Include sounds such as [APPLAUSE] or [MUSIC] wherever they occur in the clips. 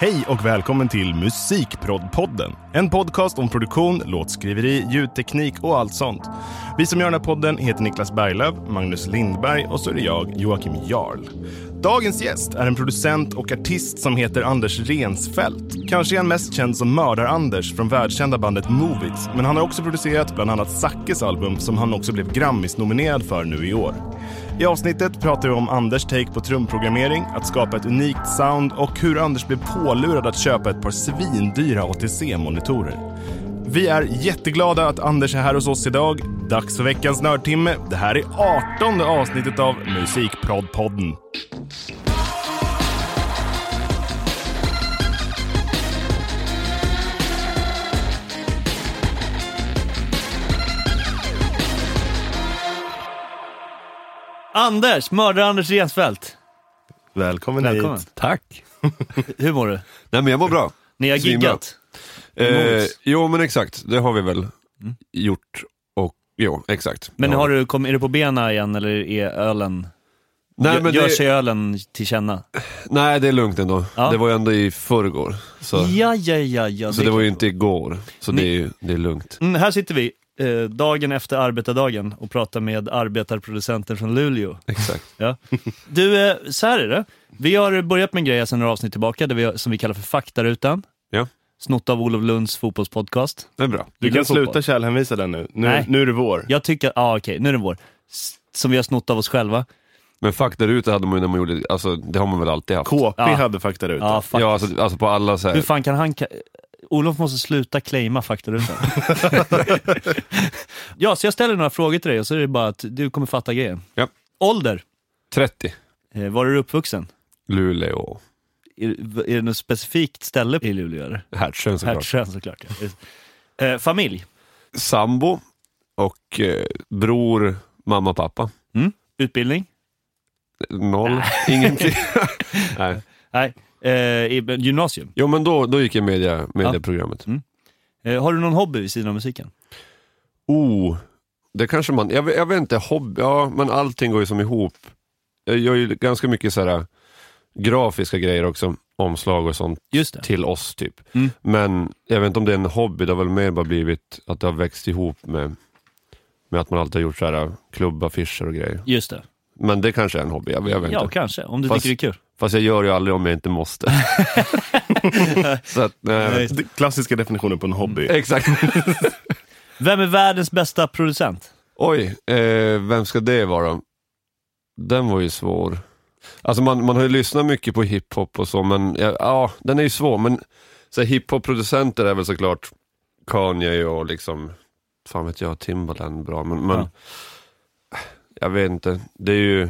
Hej och välkommen till Musikproddpodden. En podcast om produktion, låtskriveri, ljudteknik och allt sånt. Vi som gör den här podden heter Niklas Berglöf, Magnus Lindberg och så är det jag, Joakim Jarl. Dagens gäst är en producent och artist som heter Anders Rensfeldt. Kanske är han mest känd som Mördar-Anders från världskända bandet Movits, men han har också producerat bland annat Sackes album som han också blev Grammis-nominerad för nu i år. I avsnittet pratar vi om Anders take på trumprogrammering, att skapa ett unikt sound och hur Anders blev pålurad att köpa ett par svindyra ATC-monitorer. Vi är jätteglada att Anders är här hos oss idag. Dags för veckans nördtimme. Det här är 18 avsnittet av Musikproddpodden. Anders, mördar-Anders Rensfeldt. Välkommen, Välkommen. hit. Tack. [LAUGHS] Hur mår du? Nej men jag mår bra. Ni har Svinbra. giggat. Eh, jo men exakt, det har vi väl gjort. Och jo, exakt. Men ja. har du, kom, är du på benen igen eller är ölen... nej, gör, men gör det, sig ölen till känna? nej det är lugnt ändå. Ja. Det var ju ändå i förrgår. Så, Ja, ja, ja, ja. så det är var ju inte igår. Så Ni- det, är, det är lugnt. Mm, här sitter vi, eh, dagen efter arbetardagen och pratar med arbetarproducenten från Luleå. Exakt. [LAUGHS] Ja. Du, eh, så här är det. Vi har börjat med en grej sedan några avsnitt tillbaka där vi, som vi kallar för Faktarutan. Ja. Snott av Olof Lunds fotbollspodcast. Det är bra. Du Gillar kan fotboll? sluta källhänvisa den nu. Nu, Nej. nu är det vår. Jag tycker, ja ah, okej, nu är det vår. S- Som vi har snott av oss själva. Men fakta där ute hade man ju när man gjorde, alltså det har man väl alltid haft. KP Ja. hade fakta ut. Ja, fuck. Ja alltså, alltså på alla så här, Hur fan kan han... Olof måste sluta claima faktarutan. [LAUGHS] ja, så jag ställer några frågor till dig och så är det bara att du kommer fatta grejen. Ja. Ålder? 30. Eh, var är du uppvuxen? Luleå. Är, är det något specifikt ställe i Luleå? eller? Hertsön såklart. Hertsön såklart. Ja. Eh, familj? Sambo och eh, bror, mamma, pappa. Mm. Utbildning? Noll, ingenting. [LAUGHS] [LAUGHS] Nej. Nej. Eh, i- gymnasium? Jo men då, då gick jag media, medieprogrammet. Eh, har du någon hobby vid sidan av musiken? Oh, det kanske man, jag, vet- jag vet inte, hobby, ja men allting går ju som ihop. Jag gör ju ganska mycket så här grafiska grejer också, omslag och sånt till oss typ. Mm. Men jag vet inte om det är en hobby, det har väl mer bara blivit att det har växt ihop med, med att man alltid har gjort så här klubbaffischer och grejer. Just det. Men det kanske är en hobby, jag, jag vet Ja, inte. kanske. Om du Fast- tycker det är kul. Fast jag gör ju aldrig om jag inte måste. [LAUGHS] så att, nej. Nej. Klassiska definitionen på en hobby. Exakt. [LAUGHS] Vem är världens bästa producent? Oj, eh, vem ska det vara? Den var ju svår. Alltså man, man har ju lyssnat mycket på hiphop och så, men ja, ja den är ju svår. Men hiphop-producenter är väl såklart Kanye och liksom, fan vet jag, Timbaland bra. Men, men Ja. jag vet inte, det är ju,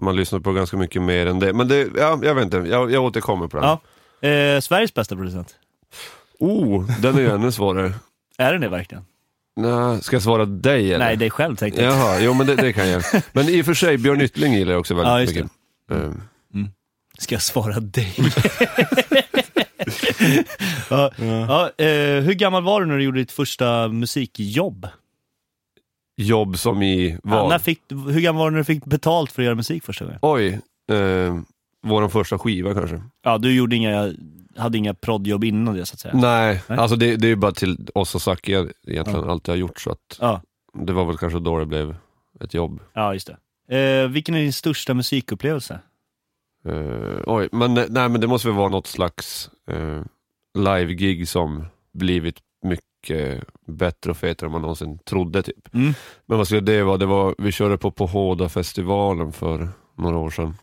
man lyssnar på ganska mycket mer än det. Men det, ja, jag vet inte, jag, jag återkommer på den. Ja. Eh, Sveriges bästa producent? Oh, den är ju ännu svårare. [LAUGHS] Är den det verkligen? Nej, ska jag svara dig eller? Nej, dig själv tänkte jag. Jaha, jo men det, det kan jag. [LAUGHS] Men i och för sig, Björn Yttling gillar jag också väldigt Ja, just mycket. Ehm, Ska jag svara dig? [LAUGHS] ja, ja, eh, hur gammal var du när du gjorde ditt första musikjobb? Jobb som i vad? Ja, när fick, hur gammal var du när du fick betalt för att göra musik första gången? Oj, eh, vår första skiva kanske? Ja, du gjorde inga, hade inga proddjobb innan det så att säga? Nej, Nej. alltså det, det är ju bara till oss och Zacke egentligen alltid har gjort så att Ja, det var väl kanske då det blev ett jobb. ja just det. Eh, vilken är din största musikupplevelse? Eh, oj, men nej men det måste väl vara något slags eh, live-gig som blivit mycket bättre och fetare än man någonsin trodde typ. Mm. Men vad skulle det vara? Det var, vi körde på Pohoda-festivalen för några år sedan.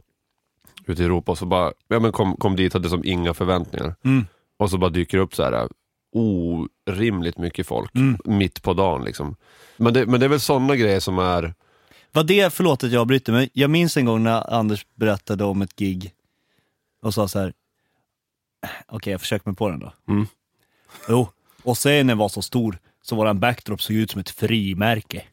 Ute i Europa och så bara, ja men kom, kom dit, hade som inga förväntningar. Mm. Och så bara dyker det upp så här orimligt mycket folk Mm. mitt på dagen liksom. Men det, men det är väl sådana grejer som är, Var det, förlåt att jag avbryter, men jag minns en gång när Anders berättade om ett gig och sa så här. okej jag försöker mig på den då. Mm. Jo, och scenen var så stor så våran backdrop såg ut som ett frimärke.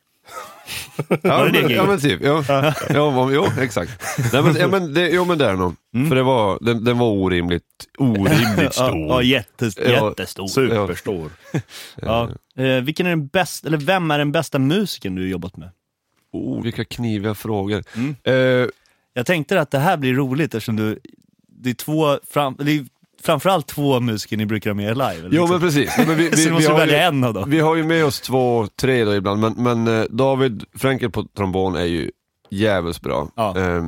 Ja, men, ja men typ, ja, ja, men- jo exakt. Nej, men, ja, men det, jo men det är nog. För det var, den, den var orimligt, orimligt stor. Ja, ja jättes, Ja, jättestor. Superstor. Ja. Eh, vilken är den bästa, eller vem är den bästa musikern du jobbat med? Oh, vilka kniviga frågor. Mm. Eh, Jag tänkte att det här blir roligt eftersom du, det är två, fram, det är framförallt två musiker ni brukar ha med live. eller Jo liksom. men precis. Men vi, [LAUGHS] så vi, du vi, måste har välja ju, en av dem. vi har ju med oss två, tre då ibland, men, men eh, David Frenkel på trombon är ju jävligt bra. Ja. Eh,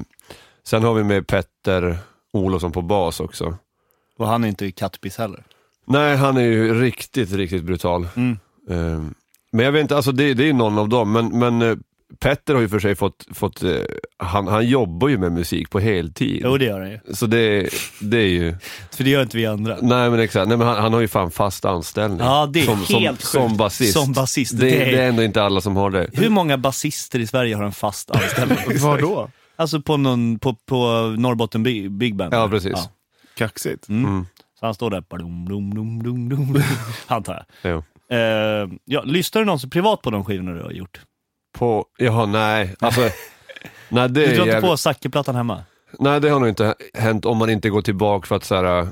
sen har vi med Petter Olofsson på bas också. Och han är inte kattpiss heller. Nej, han är ju riktigt, riktigt brutal. Mm. Eh, men jag vet inte, alltså det, det är någon av dem, men, men eh, Petter har ju för sig fått, fått eh, han, han jobbar ju med musik på heltid. Jo det gör han ju. Så det, det är ju, För det gör inte vi andra. nej men exakt, nej, men han, han har ju fan fast anställning. Ja det är som, helt som, sjukt. som basist. Som basist. Det, Det är- det är ändå inte alla som har det. Hur många basister i Sverige har en fast anställning? [LAUGHS] Var då? alltså på, någon, på, på Norrbotten Big, Big Band? Ja, precis. Kaxigt. Mm. Mm. Så han står där, badum, dum, dum, dum, dum, [LAUGHS] antar jag. Jo. Eh, ja, lyssnar du någonsin privat på de skivorna du har gjort? På, jaha nej, alltså, [LAUGHS] nej, det Du drar inte jävligt, på Zacke-plattan hemma? nej det har nog inte hänt om man inte går tillbaka för att så här,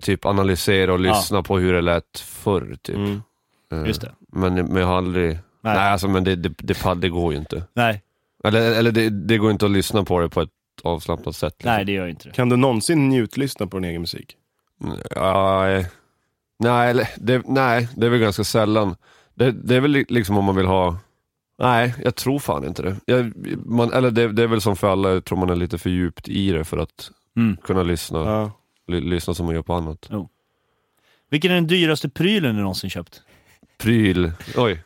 typ analysera och Ja. lyssna på hur det lät förr. Typ. Mm. Eh, Just det. Men, men jag har aldrig, Nej. nej, alltså men det, det, det, det går ju inte. Nej, Eller, eller det, det går inte att lyssna på det på ett avslappnat sätt. liksom. nej det gör inte det. Kan du någonsin njutlyssna på din egen musik? Nej, nej, det, nej, det är väl ganska sällan. Det, det är väl li- liksom om man vill ha Nej, jag tror fan inte det. Jag, man, eller det, det är väl som för alla, jag tror man är lite för djupt i det för att Mm. kunna lyssna, Ja. ly, lyssna som man gör på annat. Vilken är den dyraste prylen du någonsin köpt? Pryl, oj.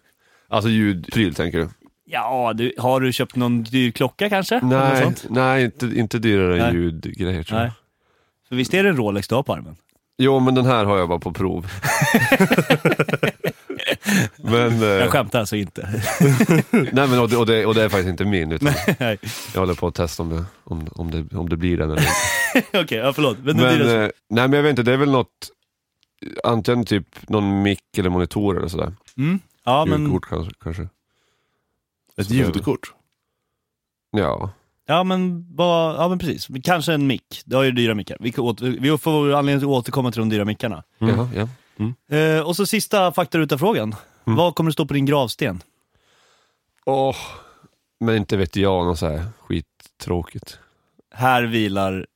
Alltså ljudpryl tänker du? Ja, du, har du köpt någon dyr klocka kanske? Nej, sånt? nej inte, inte dyrare Nej. än ljudgrejer tror jag. Nej. För visst är det en Rolex du har på armen? Jo men den här har jag bara på prov. [LAUGHS] [LAUGHS] [LAUGHS] men, eh, Jag skämtar alltså inte. [LAUGHS] nej men och det, och, det, och det är faktiskt inte min utan [LAUGHS] Nej. jag håller på att testa om det, om, om det, om det blir den eller inte. Okej, ja, förlåt. Men, Men, dyraste... eh, nej men jag vet inte, det är väl något, antingen typ någon mick eller monitor eller sådär. mm. Ja, men, Ljudkort kanske, kanske. Ett Så- ljudkort? Ja. ja, men, vad, ja men precis. Kanske en mick. Du har ju dyra mickar. Vi, åter, vi får anledning att återkomma till de dyra mickarna. Mm. Ja. Eh, och så sista faktaruta-frågan. Mm. Vad kommer det stå på din gravsten? Åh, men inte vet jag, något så här skittråkigt. Här vilar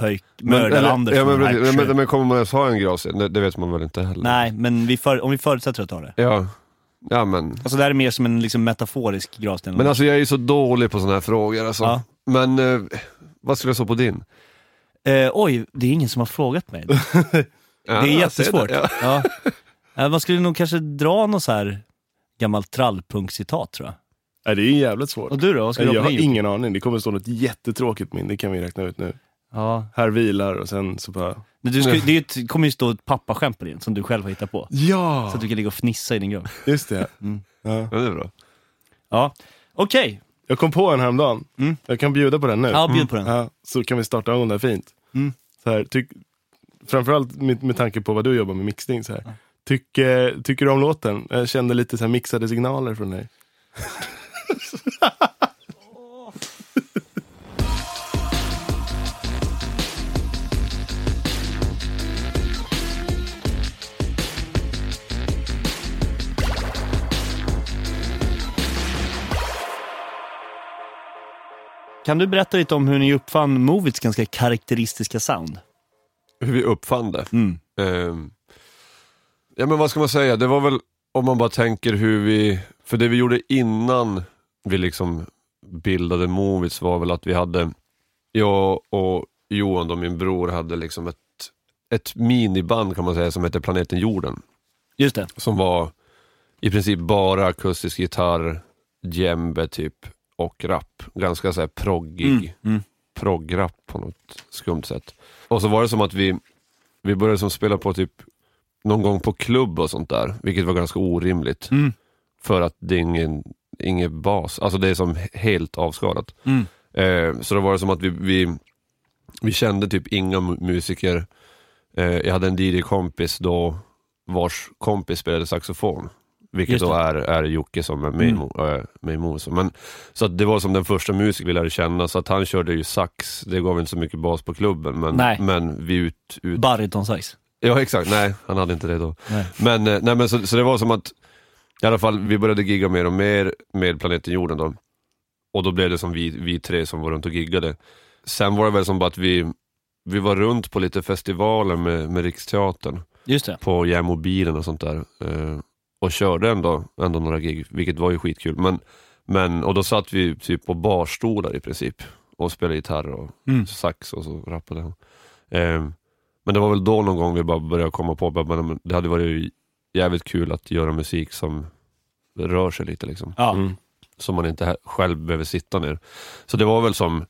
pöjk, Men- eller- mördar-Anders ja, men, precis. Hertsjö. men, men kommer man ens ha en gravsten? Det, det vet man väl inte heller? Nej, men vi för, om vi förutsätter att har det. Ja, ja men. Alltså det här är mer som en liksom, metaforisk gravsten. Men alltså jag är ju så dålig på sådana här frågor alltså. Ja. Men, eh, vad skulle jag stå på din? eh, oj, det är ingen som har frågat mig. [LAUGHS] Ja, det är jättesvårt. det, Ja. Ja. Man skulle nog kanske dra något så här gammalt trallpunk-citat tror jag. Nej, det är jävligt svårt. Och du då? Vad du Jag ha har på ingen aning. Det kommer stå något jättetråkigt min, det kan vi räkna ut nu. Ja. Här vilar och sen så bara... Men du skulle, det ett, kommer ju stå ett pappaskämt på din som du själv har hittat på. Ja! Så att du kan ligga och fnissa i din grav. Just det. Mm. Ja. Ja, det är bra. Ja, okej. Jag kom på en häromdagen. Mm. Jag kan bjuda på den nu. Ja, bjud på den. Ja, så kan vi starta om det här fint. Mm. Så här, tyck, framförallt med, med tanke på vad du jobbar med mixning. Så här. Tyck, eh, tycker du om låten? Jag kände lite så här mixade signaler från dig. Kan du berätta lite om hur ni uppfann Movits ganska karaktäristiska sound? Hur vi uppfann det. Mm. Ehm, ja men vad ska man säga, det var väl om man bara tänker hur vi, för det vi gjorde innan vi liksom bildade Movits var väl att vi hade, jag och Johan då, min bror, hade liksom ett, ett miniband kan man säga som hette Planeten Jorden. Just det. Som var i princip bara akustisk gitarr, djembe typ och rap. Ganska såhär proggig Mm. Mm. proggrap på något skumt sätt. Och så var det som att vi, vi började som spela på typ någon gång på klubb och sånt där, vilket var ganska orimligt. Mm. För att det är ingen, ingen bas, alltså det är som helt avskalat. Mm. Eh, så då var det som att vi, vi, vi kände typ inga mu- musiker. Eh, jag hade en DJ-kompis då, vars kompis spelade saxofon. Vilket då är, är Jocke som är med, Mm. äh. Men Så det var som den första musik vi lärde känna, så att han körde ju sax, det gav inte så mycket bas på klubben, men, Nej. men vi ut, ut... Baritonsax. Ja exakt, nej han hade inte det då. Nej. Men, eh, nej, men så, så det var som att, i alla fall vi började gigga mer och mer med Planeten Jorden då. Och då blev det som vi, vi tre som var runt och giggade. Sen var det väl som bara att vi, vi var runt på lite festivaler med, med Riksteatern Just det. på Jam-mobilen och sånt där. Och körde ändå, ändå några gig, vilket var ju skitkul. Men, men, och då satt vi typ på barstolar i princip och spelade gitarr och Mm. sax och så rappade han. Eh, men det var väl då någon gång vi bara började komma på att det hade varit jävligt kul att göra musik som rör sig lite liksom. Ja. Mm. Så man inte själv behöver sitta ner. Så det var väl som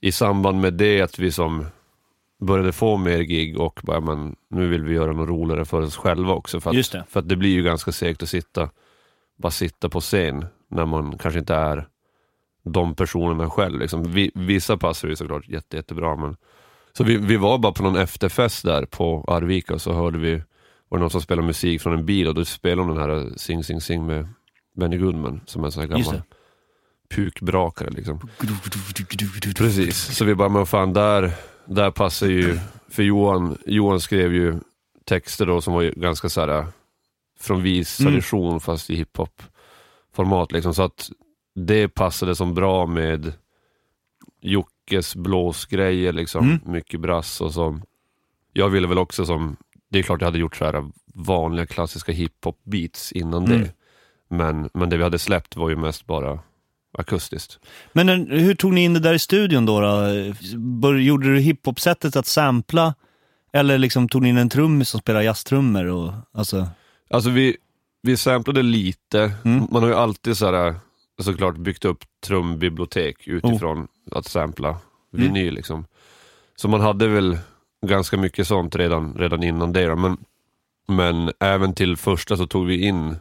i samband med det att vi som började få mer gig och bara, men, nu vill vi göra något roligare för oss själva också. För att, Just det. För att det blir ju ganska segt att sitta, bara sitta på scen när man kanske inte är de personerna själv. Liksom. Vi, vissa passar ju såklart jätte, jättebra. Men... Så vi, vi var bara på någon efterfest där på Arvika och så hörde vi, var det någon som spelade musik från en bil och då spelade de den här Sing Sing Sing med Benny Goodman som är sån här gammal pukbrakare. Liksom. Precis, så vi bara, men fan där, där passar ju, för Johan, Johan skrev ju texter då som var ju ganska så här från vis Mm. tradition fast i hiphop-format liksom. Så att det passade som bra med Jockes blåsgrejer liksom, Mm. mycket brass och så. Jag ville väl också som, det är klart jag hade gjort så här vanliga klassiska hiphop-beats innan Mm. det. Men, men det vi hade släppt var ju mest bara akustiskt. Men eh, hur tog ni in det där i studion då? då? Gjorde du hiphop-sättet att sampla? Eller liksom tog ni in en trummis som spelar jazztrummor? Och, alltså, Alltså vi, vi samplade lite, Mm. man har ju alltid så här, såklart byggt upp trumbibliotek utifrån att sampla Mm. vinyl liksom. Så man hade väl ganska mycket sånt redan, redan innan det då. men, men även till första så tog vi in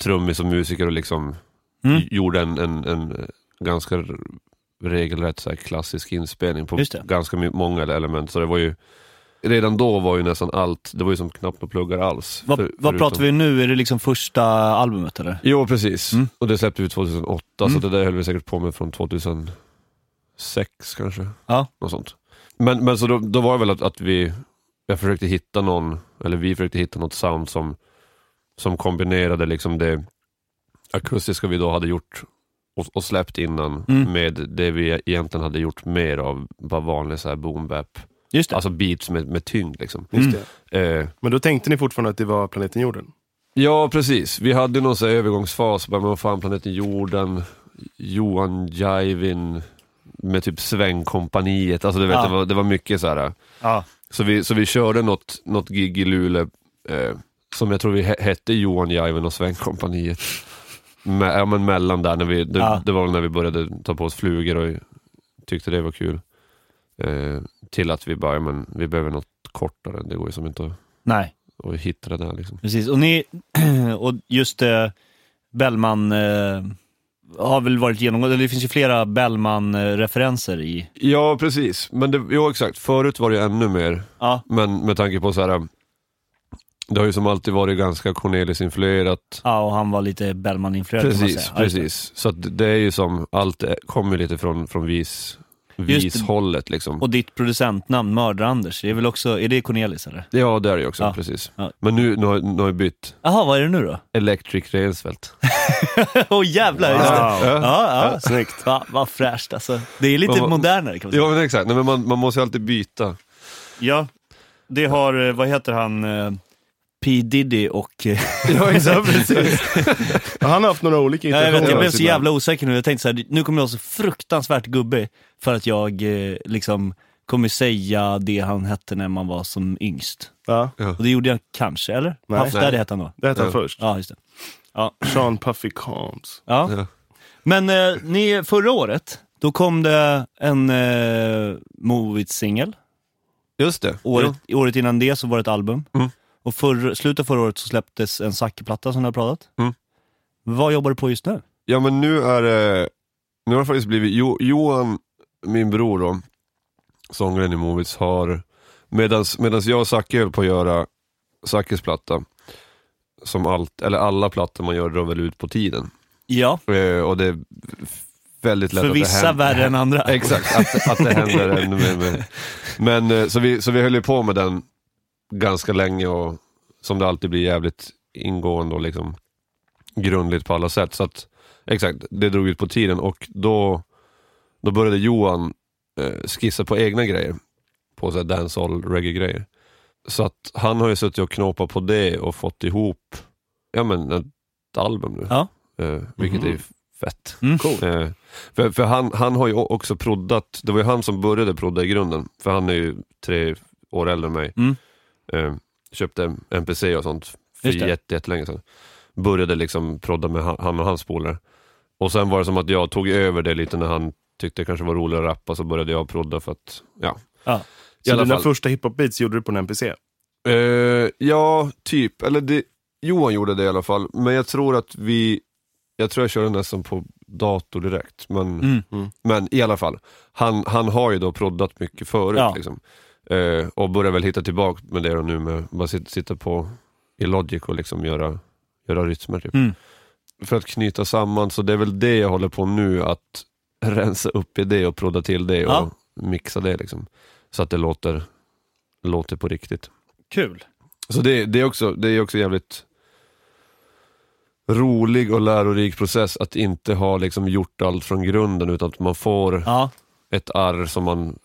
trummis och musiker och liksom Mm. gjorde en, en, en ganska r- regelrätt så här klassisk inspelning på ganska många element. Så det var ju, redan då var ju nästan allt, det var ju som knappt några pluggar alls. vad För- vad pratar vi nu? Är det liksom första albumet eller? Jo precis, Mm. och det släppte vi 2008 Mm. så det där höll vi säkert på med från 2006 kanske. Ja. Något sånt. Men, men så då, då var det väl att, att vi, jag försökte hitta någon, eller vi försökte hitta något sound som, som kombinerade liksom det akustiska vi då hade gjort och, och släppt innan Mm. med det vi egentligen hade gjort mer av, bara vanlig så här boom bap. Just det. Alltså beats med, med tyngd liksom. Just Mm. det. Eh, Men då tänkte ni fortfarande att det var planeten jorden? Ja, precis. Vi hade någon så här övergångsfas, bara, men vad fan, planeten jorden, Johan Jaivin med typ Svängkompaniet, alltså du vet, Ja. det, var, det var mycket så här. ja. Så vi, så vi körde något, något gig i Luleå, eh, som jag tror vi he- hette Johan Jaivin och Svängkompaniet. Me, ja, men mellan där, när vi, det, Ja. det var väl när vi började ta på oss flugor och tyckte det var kul. Eh, till att vi bara, ja, men vi behöver något kortare, det går ju som inte att, Nej, att hitta det där liksom. precis. Och ni, [CLEARS THROAT] och just eh, Bellman eh, har väl varit genomgående, det finns ju flera Bellman-referenser i. Ja, precis. Men det, jo, exakt. Förut var det ännu mer. Ja, Men med tanke på så här. Det har ju som alltid varit ganska Cornelis-influerat. ja och han var lite Bellman-influerad man Precis, precis. Så det är ju som, allt kommer lite från, från vis, vishållet liksom. Och ditt producentnamn, Mördar-Anders, det är väl också, är det Cornelis eller? Ja, det är det också, Ja. precis. Ja. Men nu, nu, har, nu har jag bytt. Jaha, vad är det nu då? Electric Railsfelt. [LAUGHS] Åh oh, jävlar, just det. Wow. Ja, ja. Snyggt. Va, vad fräscht alltså. Det är lite vad- modernare kan man säga. Ja, men exakt. Nej, men man, man måste ju alltid byta. Ja, det har, eh, vad heter han, eh, P Diddy och... eh, [LAUGHS] Ja, exakt. [LAUGHS] precis. Ja, Han har haft några olika Ja, jag, vet, jag blev så jävla osäker nu, jag tänkte så här, nu kommer jag vara så fruktansvärt gubbig för att jag eh, liksom kommer säga det han hette när man var som yngst. Ja, Och det gjorde jag kanske, eller? Nej. Puff Daddy hette han då. det hette han Ja. först. Ja, just det. Sean Puffy Combs. Ja. Ja. Men eh, ni, förra året, då kom det en eh, Movit-singel. Just det. Året, året innan det så var det ett album. Mm. Och för, slutet av förra året så släpptes en Zacke-platta som du har pratat. Mm. Vad jobbar du på just nu? Ja men nu är det, nu har det faktiskt blivit, jo, Johan, min bror då, sångaren i Movits har, medans, medans jag och Zacke höll på att göra Zackes platta, som allt, eller alla plattor man gör drar väl ut på tiden. Ja, Eh, och det är väldigt lätt för att det vissa händer. värre än andra. [LAUGHS] Exakt, att, att det händer ännu mer. [LAUGHS] Men eh, så vi, så vi höll ju på med den ganska länge och som det alltid blir jävligt ingående och liksom grundligt på alla sätt. Så att, exakt, det drog ut på tiden och då, då började Johan eh, skissa på egna grejer. På så dancehall reggae-grejer. Så att han har ju suttit och knåpat på det och fått ihop ja, men ett album nu. Ja. Eh, vilket Mhm. är fett. Mm. Cool. Eh, för för han, han har ju också proddat, det var ju han som började prodda i grunden, för han är ju tre år äldre än mig. Mm. Eh, köpte MPC och sånt för jätte, jättelänge sedan. Började liksom prodda med han, och hans polare. Och sen var det som att jag tog över det lite när han tyckte det kanske var roligare att rappa, så började jag prodda för att, ja. Ja. Så dina fall. första hiphop-beats gjorde du på en NPC? Eh, ja, typ. Eller det, Johan gjorde det i alla fall. Men jag tror att vi, jag tror jag körde nästan på dator direkt. Men, Mm. men i alla fall, han, han har ju då proddat mycket förut. Ja. Liksom. Eh, och börjar väl hitta tillbaka med det nu med bara sitta, sitta på i Logic och liksom göra, göra rytmer. Typ. Mm. För att knyta samman, så det är väl det jag håller på nu, att rensa upp i det och prodda till det och Ja. mixa det. Liksom. Så att det låter, låter på riktigt. Kul. Så det, det, är också, det är också jävligt rolig och lärorik process att inte ha liksom gjort allt från grunden utan att man får Ja. ett arr som man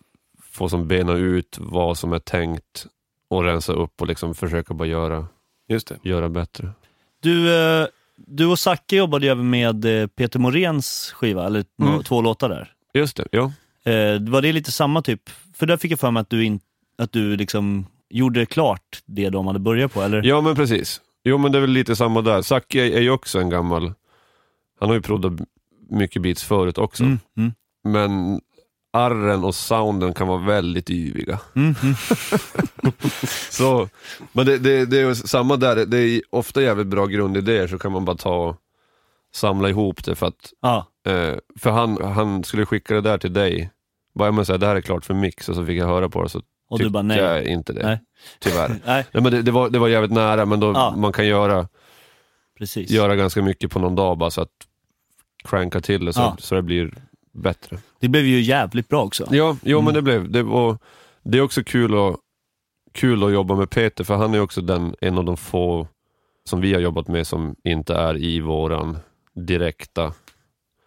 får som bena ut vad som är tänkt och rensa upp och liksom försöka bara göra, Just det. göra bättre. Du, eh, du och Zacke jobbade ju även med eh, Peter Moréns skiva, eller Mm. två låtar där. Just det, ja. Eh, var det lite samma typ? För där fick jag för mig att du, in, att du liksom gjorde klart det de hade börjat på, eller? Ja men precis. Jo men det är väl lite samma där. Zacke är, är ju också en gammal, han har ju proddat mycket beats förut också. Mm, mm, Men arren och sounden kan vara väldigt yviga. mm. [LAUGHS] Så, men det, det, det är samma där, det är ofta jävligt bra grundidéer så kan man bara ta och samla ihop det för att, Ja, eh, för han, han skulle skicka det där till dig, bara men säga det här är klart för mix och så fick jag höra på det så och du tyckte bara nej. jag inte det, Nej. tyvärr. [LAUGHS] Nej, Nej, men det, det, var, det var jävligt nära men då, Ja. man kan göra, precis. göra ganska mycket på någon dag bara så att cranka till det så, Ja. så det blir bättre. Det blev ju jävligt bra också. Ja, jo Mm. men det blev, det var, det är också kul att, kul att jobba med Peter för han är också den, en av de få som vi har jobbat med som inte är i våran direkta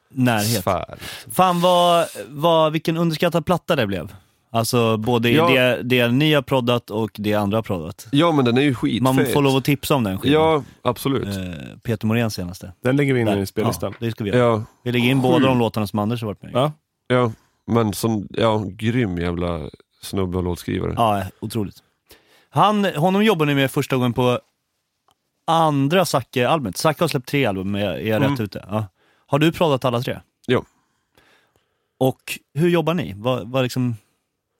Närhet. sfär. Fan vad, vad, vilken underskattad platta det blev. Alltså både Ja. det, det ni har proddat och det andra har proddat. Ja men den är ju skitfet. Man får lov att tipsa om den skivan. Ja, absolut. Eh, Peter Moréns senaste. Den lägger vi in Där. i spellistan. Ja, det ska vi göra. Ja, Vi lägger in båda de låtarna som Anders har varit med i. Ja. ja, men som, ja, grym jävla snubbe och låtskrivare. Ja, otroligt. Han, honom jobbar ni med första gången på andra Zacke-albumet. Zacke har släppt tre album, är, är jag Mm. rätt ute? Ja. Har du proddat alla tre? Ja. Och hur jobbar ni? Vad, vad liksom,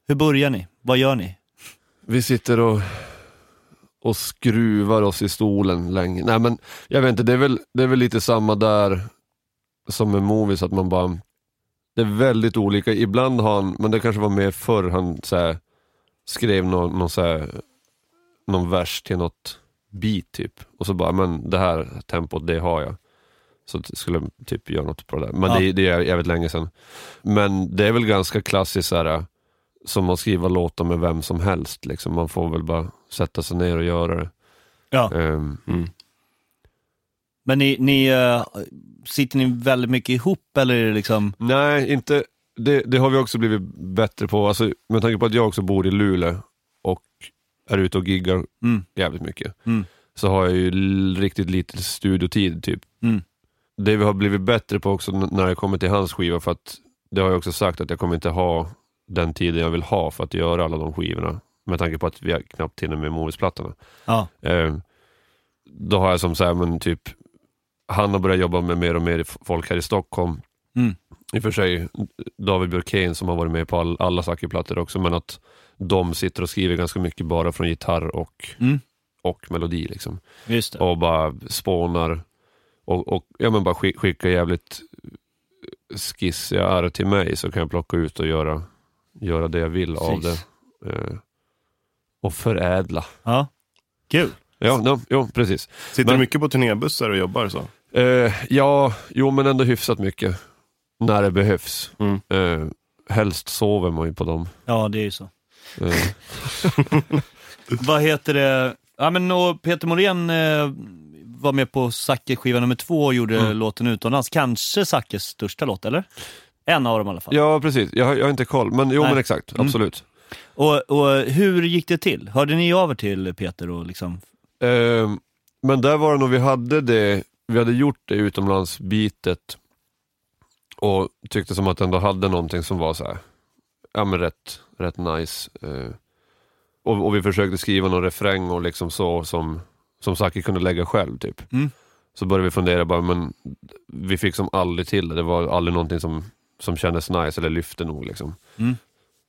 hur börjar ni? Vad gör ni? Vi sitter och, och skruvar oss i stolen länge. Nej men jag vet inte, det är väl, det är väl lite samma där som med Movies, att man bara Det är väldigt olika. Ibland har han, men det kanske var mer förr, han så här, skrev någon, någon, så här, någon vers till något beat typ. Och så bara, men det här tempot, det har jag. Så att jag skulle typ göra något på det där. Men Ja. det, det är jävligt länge sedan. Men det är väl ganska klassiskt så här, som att skriva låtar med vem som helst. Liksom. Man får väl bara sätta sig ner och göra det. Ja. Ehm, Mm. Men ni, ni eh, sitter ni väldigt mycket ihop eller är det liksom, nej, inte, det, det har vi också blivit bättre på. Alltså, med tanke på att jag också bor i Luleå och är ute och giggar mm, jävligt mycket. Mm. Så har jag ju riktigt lite studiotid typ. mm, Det vi har blivit bättre på också när det kommer till hans skiva, för att det har jag också sagt att jag kommer inte ha den tiden jag vill ha för att göra alla de skivorna. Med tanke på att vi knappt hinner med Movies-plattorna. ja, Eh, då har jag som så här, men typ, han har börjat jobba med mer och mer folk här i Stockholm. Mm. I och för sig David Björkén som har varit med på all, alla Zacke-plattor också, men att de sitter och skriver ganska mycket bara från gitarr och, mm, och melodi. Liksom. Och bara spånar och, och ja, men bara skick, skicka jävligt skissiga arr till mig så kan jag plocka ut och göra, göra det jag vill av det. Eh, och förädla. Ja, kul. Ja, no, jo, precis. Sitter Men- du mycket på turnébussar och jobbar så? Eh, ja, jo men ändå hyfsat mycket. När det behövs. Mm. Eh, helst sover man ju på dem. Ja, det är ju så. Eh, [LAUGHS] Vad heter det? Ja, men och Peter Morén eh, var med på Zacke skiva nummer två och gjorde Mm. låten utomlands. Kanske Zackes största låt, eller? En av dem i alla fall. Ja, precis. Jag, har- jag har inte koll, men jo Nej. men exakt, Mm. absolut. Och, och hur gick det till? Hörde ni av er till Peter och liksom... Ehm, men där var det nog vi hade det, vi hade gjort det utomlandsbitet och tyckte som att det ändå hade någonting som var så här, ja men rätt, rätt nice. Eh, och, och vi försökte skriva någon refräng och liksom så som, som Zacke kunde lägga själv typ. Mm. Så började vi fundera bara, men vi fick som aldrig till det, det var aldrig någonting som, som kändes nice eller lyfte nog liksom. Mm.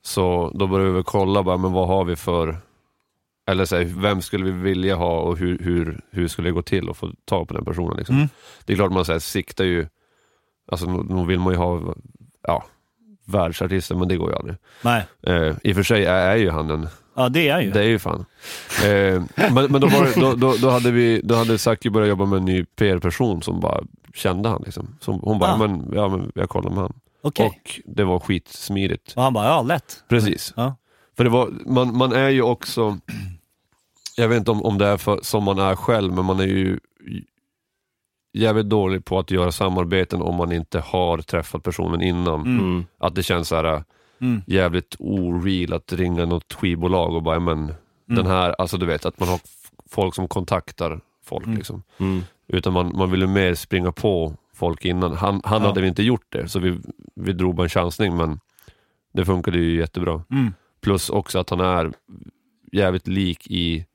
Så då började vi kolla bara, men vad har vi för, eller så här, vem skulle vi vilja ha och hur, hur, hur skulle det gå till att få tag på den personen liksom. Mm. Det är klart man så här, siktar ju, alltså nog vill man ju ha, ja, världsartister men det går ju aldrig. Nej. Eh, I och för sig är, är ju han en, Ja, det är ju. det är ju fan. Eh, men men då, var då, då, då hade vi, då hade Zacke börjat jobba med en ny PR-person som bara kände han liksom. Som, hon bara, Ah. ja, men, ja men jag kollar med han. Okej. Och det var skitsmidigt. Och han bara, ja lätt. Precis. Ja. För det var, man, man är ju också, [CLEARS THROAT] jag vet inte om, om det är för, som man är själv, men man är ju jävligt dålig på att göra samarbeten om man inte har träffat personen innan. Mm. Mm. Att det känns så här Mm. jävligt oreal att ringa något skivbolag och bara, men den här, alltså du vet att man har folk som kontaktar folk Mm. liksom. Mm. Utan man, man vill ju mer springa på folk innan. Han, han Ja. hade väl inte gjort det, så vi, vi drog bara en chansning men det funkade ju jättebra. Mm. Plus också att han är jävligt lik i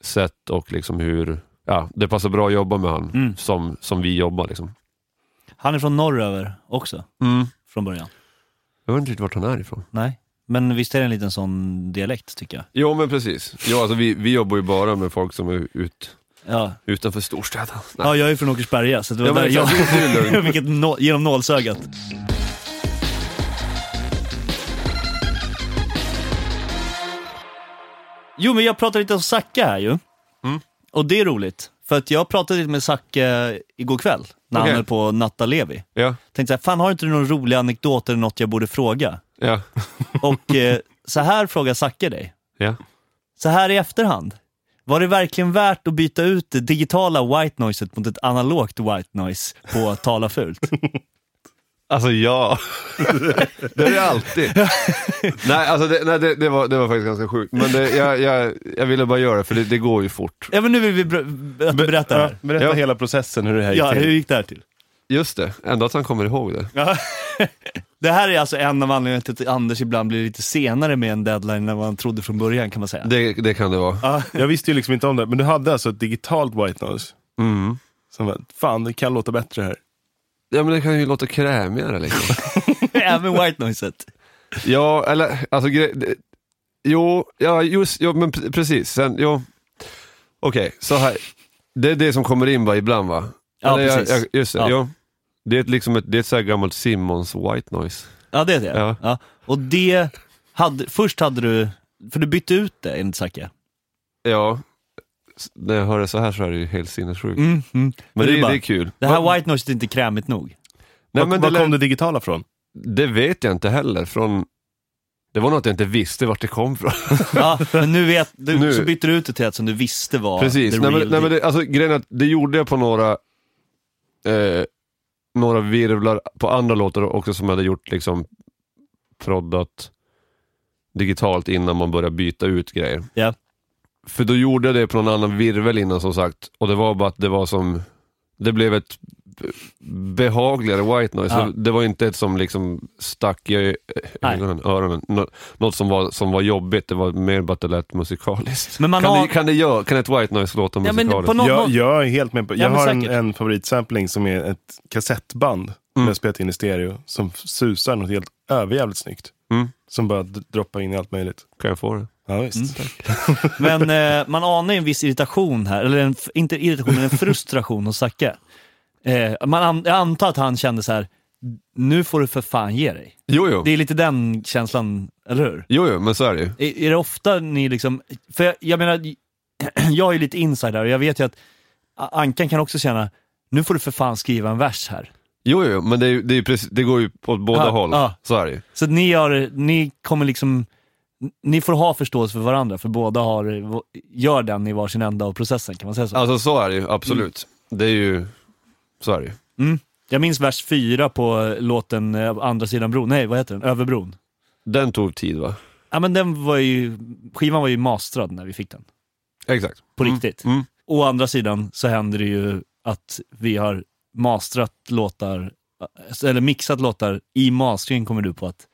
sätt och liksom hur, ja det passar bra att jobba med han Mm. som, som vi jobbar liksom. Han är från norröver också, från början. Jag vet inte riktigt vart han är ifrån. Nej. Men visst är det en liten sån dialekt tycker jag? Jo men precis. Ja, alltså, vi, vi jobbar ju bara med folk som är ut, Ja, utanför storstäderna. Ja jag är från Åkersberga så det var Ja, men där jag, exakt. Det är lugnt. [LAUGHS] jag fick ett nå- genom nålsögat. Jo men jag pratade lite om Zacke här ju. Mm. Och det är roligt. För att jag pratade lite med Zacke igår kväll, när Okej. han höll på att natta Levi. Ja, Tänkte såhär, fan har inte du någon rolig anekdot eller något jag borde fråga? ja, Och eh, så här frågar Zacke dig. ja. Så här i efterhand. Var det verkligen värt att byta ut det digitala white noiset mot ett analogt white noise på att [LAUGHS] tala fult? Alltså ja, [LAUGHS] det är det alltid. nej, alltså det, nej, det, det, var, det var faktiskt ganska sjukt. Men det, jag, jag, jag ville bara göra det, för det, det går ju fort. Ja men nu vill vi ber- att du berättar Ja, här. berätta Ja. hela processen, hur det här gick Ja, till. hur gick det här till? Just det, ändå att han kommer ihåg det. [LAUGHS] Det här är alltså en av anledningarna till att Anders ibland blir lite senare med en deadline än vad han trodde från början kan man säga. Det, det kan det vara. Jag visste ju liksom inte om det, men du hade alltså ett digitalt white noise. Mm. Som var, fan det kan låta bättre här. Ja men det kan ju låta krämigare liksom. [LAUGHS] Även white noiset. ja, eller alltså gre- det, Jo, ja just, ja, men pre- precis. Sen, jo. Okej, så här. Det är det som kommer in va, ibland va? Ja, Eller, precis. Jag, jag, just det, Ja. ja. Det är liksom ett, det är ett så här gammalt Simmons white noise. Ja det är det. Ja. Ja. Och det, hade, först hade du, för du bytte ut det enligt Zacke. Ja, när jag hör det så här så är det ju helt sinnessjukt. Mm, mm. Men det, det är bara- det är kul. Det här white noise är inte krämigt nog. Nej, Var, men var det, kom det digitala från? det vet jag inte heller. Från, det var något jag inte visste vart det kom från. Ja, men nu vet du, Nu. så bytte du ut det till ett som du visste var Precis, the nej, men, real nej, men det, alltså, grejen är att det gjorde jag på några eh, några virvlar på andra låtar också som jag hade gjort liksom proddat digitalt innan man började byta ut grejer. Ja. För då gjorde jag det på någon annan virvel innan som sagt och det var bara att det var som det blev ett behagligare white noise. Ja. Så Det var inte ett som liksom stack i Nej. ögonen, öronen. Nå- Något som var, som var jobbigt, det var mer bara att det lät musikaliskt. Men man kan, har... det, kan, det göra, kan ett white noise låta Ja, men musikaliskt? på något- Jag, jag är helt med på, Ja, jag men har en, säkert. en favoritsampling som är ett kassettband Mm. som jag spelat in i stereo. Som susar något helt överjävligt snyggt. Mm. Som bara d- droppar in i allt möjligt. Kan jag få det? Ja, visst. Men eh, man anar ju en viss irritation här, eller en, f- inte irritation, men en [LAUGHS] frustration hos Zacke. Eh, man an, jag antar att han kände så här: nu får du för fan ge dig. Jo, jo. Det är lite den känslan, eller hur? Jo, jo, men så är det ju. Är, är det ofta ni liksom, för jag, jag menar, [CLEARS THROAT] jag är lite insider och jag vet ju att Ankan kan också känna, nu får du för fan skriva en vers här. Jo, jo, men det, är, det, är precis, det går ju åt båda Ja, håll. ja. Så är det ju. Så ni, gör, ni kommer liksom, ni får ha förståelse för varandra, för båda har, gör den i varsin ända av processen, kan man säga så? Alltså så är det ju, absolut. Det är ju, så är det ju. Mm. Jag minns vers fyra på eh, låten eh, Andra sidan bron, nej vad heter den? Över bron. Den tog tid va? Ja men den var ju, skivan var ju mastrad när vi fick den. Exakt. På Mm. riktigt. Mm. Å andra sidan så händer det ju att vi har mastrat låtar, eller mixat låtar i mastering kommer du på att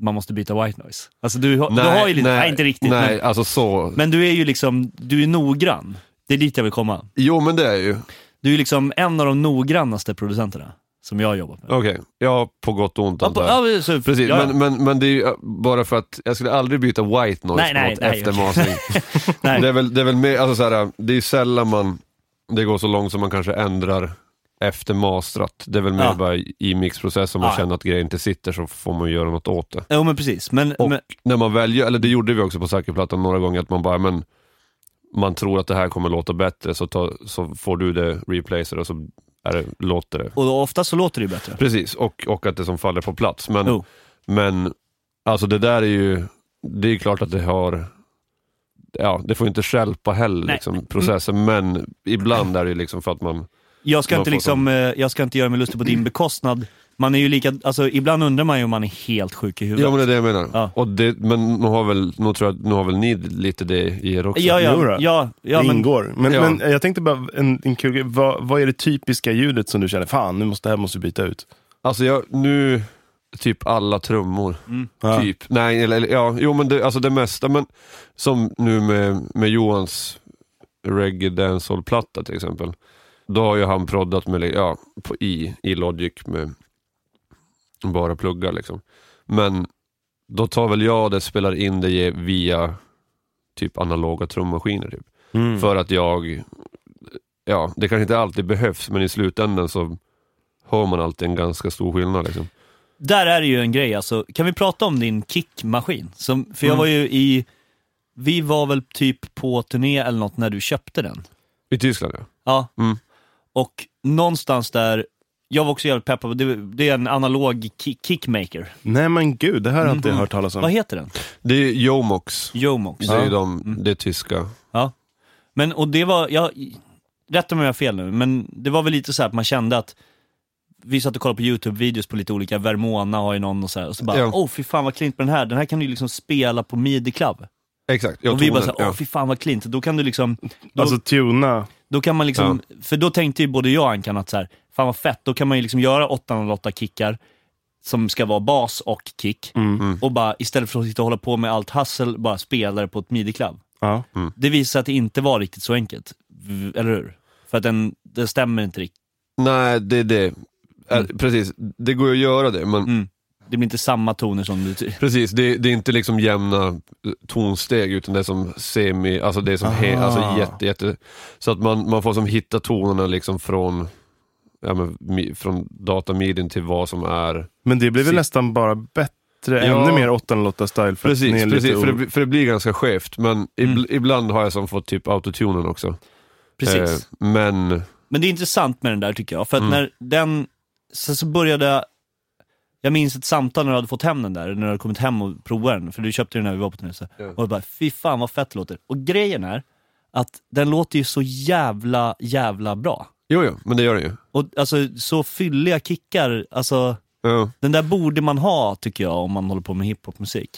man måste byta white noise. Alltså du, har- du har ju lite, nej, inte riktigt, Nej, men, alltså så. men du är ju liksom, du är noggrann. Det är dit jag vill komma. Jo men det är ju. Du är liksom en av de noggrannaste producenterna som jag har jobbat med. Okej, ja på gott och ont Ja, på, ja, så, Precis, ja, Men, men, men det är ju äh, bara för att jag skulle aldrig byta white noise Nej, på nej, något nej, efter okej. mastering. [LAUGHS] nej. Det är väl, det är väl mer, alltså så här, det är sällan man, det går så långt som man kanske ändrar efter mastrat. Det är väl mer Ja. bara i mixprocessen, om man Ja. känner att grejen inte sitter så får man göra något åt det. Jo men precis. Men, Och men, när man väljer, eller det gjorde vi också på Säkerplattan några gånger, att man bara, men man tror att det här kommer låta bättre så, ta, så får du det replacer och så är det, låter det. och ofta så låter det ju bättre. Precis, och, och att det som faller på plats. Men, Jo. men alltså det där är ju, det är klart att det har, ja det får inte stjälpa heller Nej. liksom, processen, men ibland är det ju liksom för att man, Jag ska, Man inte liksom, eh, jag ska inte göra mig lustig på din [CLEARS THROAT] bekostnad. Man är ju lika, alltså ibland undrar man ju om man är helt sjuk i huvudet. ja men det är det jag menar. Ja. Och det, men nu har väl, nu tror jag, nu har väl ni lite det i er också? ja, ja, då. ja, ja, det men, ingår. Men, Ja. men jag tänkte bara, en, en kul grej. vad, vad är det typiska ljudet som du känner, fan nu måste, det här måste vi byta ut? Alltså jag, nu, typ alla trummor. Ja. Typ. Nej, eller, eller ja, jo men det, alltså det mesta, men som nu med, med Johans reggae dancehall-platta till exempel. Då har ju han proddat med, ja, på, i, i Logic med bara pluggar liksom. Men då tar väl jag det, spelar in det via typ analoga trummaskiner typ. Mm. För att jag, ja det kanske inte alltid behövs men i slutändan så hör man alltid en ganska stor skillnad liksom. där är det ju en grej alltså. Kan vi prata om din kickmaskin? Som, för jag Mm. var ju i, vi var väl typ på turné eller något när du köpte den. I Tyskland ja. Ja. Mm. Och någonstans där, jag var också jävligt peppad, på- det, det är en analog ki- kickmaker. Nej men gud, det här har jag inte Mhm. hört talas om. Vad heter den? Det är Jomox. Jomox. Det är ju Ja. de, det är tyska. Ja. Men, och det var, jag, rätta mig om jag har fel nu, men det var väl lite så här att man kände att vi satt och kollade på YouTube-videos på lite olika, Vermona har ju någon och så här, och så bara, Ja. åh fy fan vad klint med den här, den här kan du ju liksom spela på midi-club. Exakt, jag och vi tog bara den, såhär, åh ja. fy fan vad klint, då kan du liksom, då, Alltså tuna. då kan man liksom, för då tänkte ju både jag och Ankan att så här, fan vad fett, då kan man ju liksom göra 808 kickar, som ska vara bas och kick, Mm. och bara istället för att sitta och hålla på med allt hassel, bara spela det på ett midi-club. Ja. Det visade sig att det inte var riktigt så enkelt. Eller hur? För att den, det stämmer inte riktigt. Nej, det är det. Äh, Precis, det går ju att göra det, men Mm. Det blir inte samma toner som du... [LAUGHS] precis, det, det är inte liksom jämna eh, tonsteg utan det är som semi, alltså det är som he, alltså jätte, jätte, så att man, man får som hitta tonerna liksom från, ja, men, mi, från datamidin till vad som är Men det blir väl nästan bara bättre, Ja. ännu mer 808 style för att Precis, är precis för, det, för det blir ganska skevt, men Mm. ibland har jag som fått typ autotunen också. Precis. Eh, men, Men det är intressant med den där tycker jag. För att Mm. när den... Sen så började... Jag minns ett samtal när du hade fått hem den där, när du hade kommit hem och provat den. För du köpte den när vi var på turné. Ja. Och jag bara, fy fan vad fett det låter. Och grejen är att den låter ju så jävla, jävla bra. jo, jo, men det gör det ju. Och alltså så fylliga kickar, alltså Ja. den där borde man ha tycker jag om man håller på med hiphopmusik.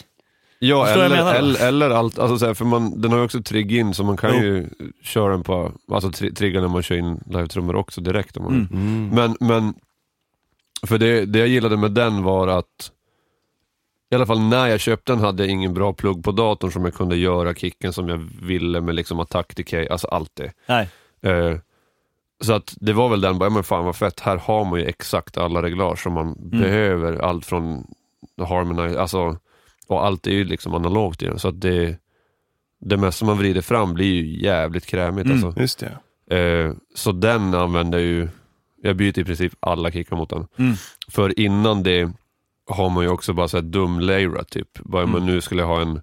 Ja, eller, menar eller, eller allt, alltså för man, den har ju också trigg-in så man kan Jo. ju köra den på, alltså tri, trigga när man kör in live-trummor också direkt om man Mm. Mm. Men, men, för det, det jag gillade med den var att, i alla fall när jag köpte den hade jag ingen bra plugg på datorn som jag kunde göra kicken som jag ville med liksom attack decay, alltså allt det. Nej. Eh, så att det var väl den, bara, ja, men fan vad fett, här har man ju exakt alla reglage som man Mm. behöver, allt från harmonize, alltså, och allt är ju liksom analogt i den, så att det, det mesta man vrider fram blir ju jävligt krämigt Mm. alltså. Just det. Eh, så den använder ju, jag byter i princip alla kickar mot den. Mm. För innan det har man ju också bara såhär dum layra typ. Bara, Mm. men nu skulle jag ha en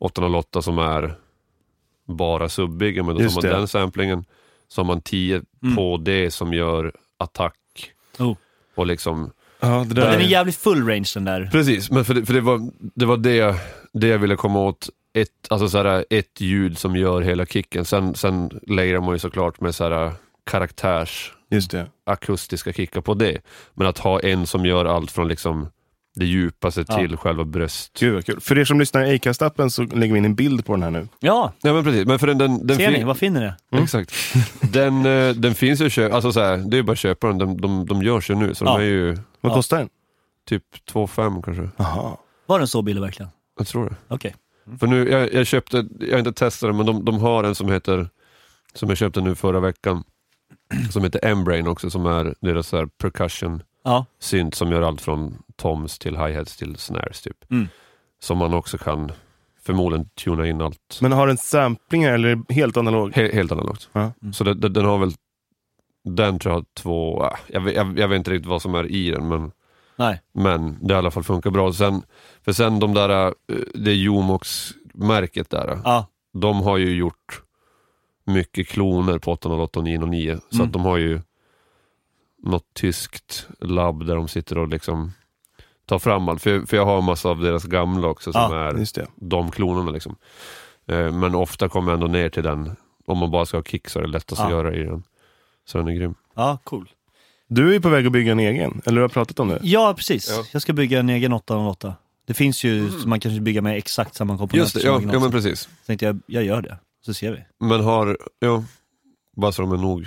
808 som är bara subbig, men då tar man den samplingen. Så har man 10 Mm. på det som gör attack. Oh. Och liksom, Ja, det där Den är jävligt full range den där. precis, men för det, för det var det, var det, jag, det jag ville komma åt. Ett, alltså såhär, ett ljud som gör hela kicken. Sen, sen layrar man ju såklart med såhär, karaktärs Just det. akustiska kickar på det. Men att ha en som gör allt från liksom det djupaste Ja. till själva bröst. Gud vad kul. För er som lyssnar i Acast-appen så lägger vi in en bild på den här nu. Ja, Ja men precis, men för den, den, den ser ni? Vad finner det? Mm. Exakt. Den, eh, den finns ju att köpa, alltså så här, det är bara att köpa den, de, de, de görs ju nu. Så Ja. de är ju Vad Ja. kostar den? typ 2,5 kanske. Jaha. Var den så billig verkligen? Jag tror det. Okej. För nu, jag, jag köpte, jag har inte testat den, men de, de har en som heter, som jag köpte nu förra veckan, som heter M-Brain också, som är deras så här percussion Ja. synt som gör allt från toms till hi-hats till snares typ. Mm. Som man också kan förmodligen tuna in allt Men har den samplingar eller är det helt analog? he, helt analogt. Ja. Så det, det, den har väl, den tror jag har två, ah, jag, vet- jag, jag vet inte riktigt vad som är i den men, Nej. men det i alla fall funkar bra. Sen, för sen de där, eh, det Jomox-märket där, Ja. de har ju gjort mycket kloner på 808 och 909. Så Mm. att de har ju något tyskt labb där de sitter och liksom tar fram allt. För, för jag har en massa av deras gamla också som Ja, är Just det. de klonerna. Liksom. Eh, Men ofta kommer jag ändå ner till den, om man bara ska ha kick så är det lättast Ja. att göra i den. Så den är grym. Ja, cool. Du är ju på väg att bygga en egen, eller du har pratat om det? Ja, precis. Ja. Jag ska bygga en egen 808. Det finns ju, så man kanske bygga med exakt samma komponenter Just det, ja, ja men precis. Så tänkte jag, jag gör det. Så ser vi. Men har, ja, bara så de är nog.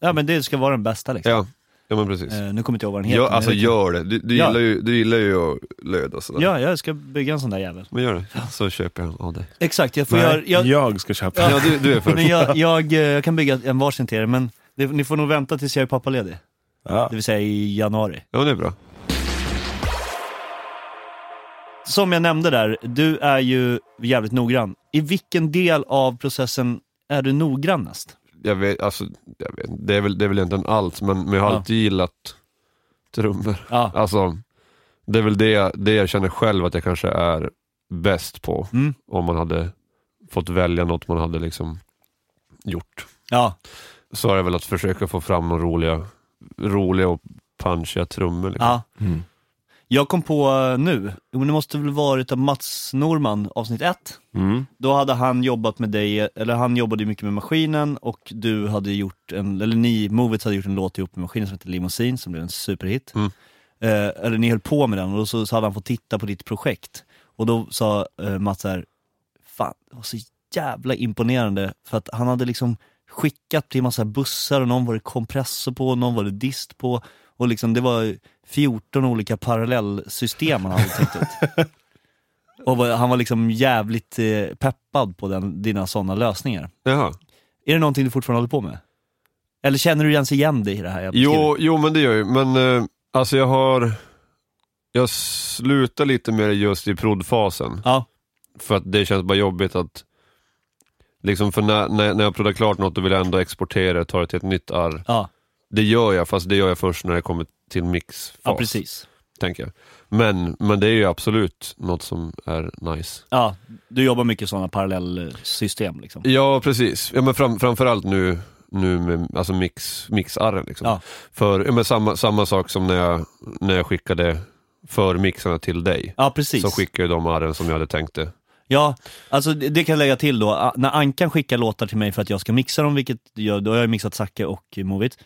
Ja men det ska vara den bästa liksom. Ja, ja men precis. Eh, nu kommer inte jag ihåg vad den heter. Ja, men alltså jag vet- gör det. Du, du, Ja. gillar ju, du gillar ju att löda och sådär. Ja, jag ska bygga en sån där jävel. Men gör det, så köper jag av dig. Exakt, jag får Nej, göra... Jag, jag ska köpa. Ja. Ja, du, du är först. men jag, jag, eh, jag kan bygga en varsin till er, men det, ni får nog vänta tills jag är pappaledig. Ja. Det vill säga i januari. Ja, det är bra. Som jag nämnde där, du är ju jävligt noggrann. I vilken del av processen är du noggrannast? Jag vet, alltså, jag vet, det, är väl, det är väl egentligen allt, men, men jag har Ja. alltid gillat trummor. Ja. Alltså, det är väl det, jag- det jag känner själv att jag kanske är bäst på. Mm. Om man hade fått välja något man hade liksom gjort. Ja, Så är det väl att försöka få fram några roliga, roliga och punchiga trummor. Liksom. ja. Mm. Jag kom på eh, nu, jo, det måste väl varit av Mats Norman, avsnitt ett. Mm. Då hade han jobbat med dig, eller han jobbade mycket med maskinen och du hade gjort en, eller ni, Movits hade gjort en låt ihop med maskinen som heter Limousin som blev en superhit. Mm. Eh, eller ni höll på med den och då så, så hade han fått titta på ditt projekt. Och då sa eh, Mats här, fan det var så jävla imponerande för att han hade liksom skickat till massa bussar och någon var det kompressor på, någon var det dist på och liksom det var 14 olika parallellsystem han hade tänkt ut. [LAUGHS] Och han var liksom jävligt eh, peppad på den, dina sådana lösningar. Jaha. Är det någonting du fortfarande håller på med? Eller känner du ens igen dig i det här? Jo, jo, men det gör jag ju. Men eh, alltså jag har, jag slutar lite med det just i prodfasen. Ja, För att det känns bara jobbigt att, liksom för när, när, när jag proddar klart något då vill jag ändå exportera det, ta det till ett nytt arr. ja, Det gör jag, fast det gör jag först när det kommer till mixfas. ja precis. tänker jag. Men, men det är ju absolut något som är nice. Ja, du jobbar mycket sådana parallellsystem liksom. Ja, precis. Ja, men fram, framförallt nu, nu med alltså mix, mixarren. Liksom. Ja. För, ja, men samma, samma sak som när jag, när jag skickade förmixarna till dig. Ja, precis. Så skickade jag de arren som jag hade tänkt det. Ja, alltså det, kan jag lägga till då. När Ankan skickar låtar till mig för att jag ska mixa dem, vilket jag, då har jag mixat Zacke och Movit.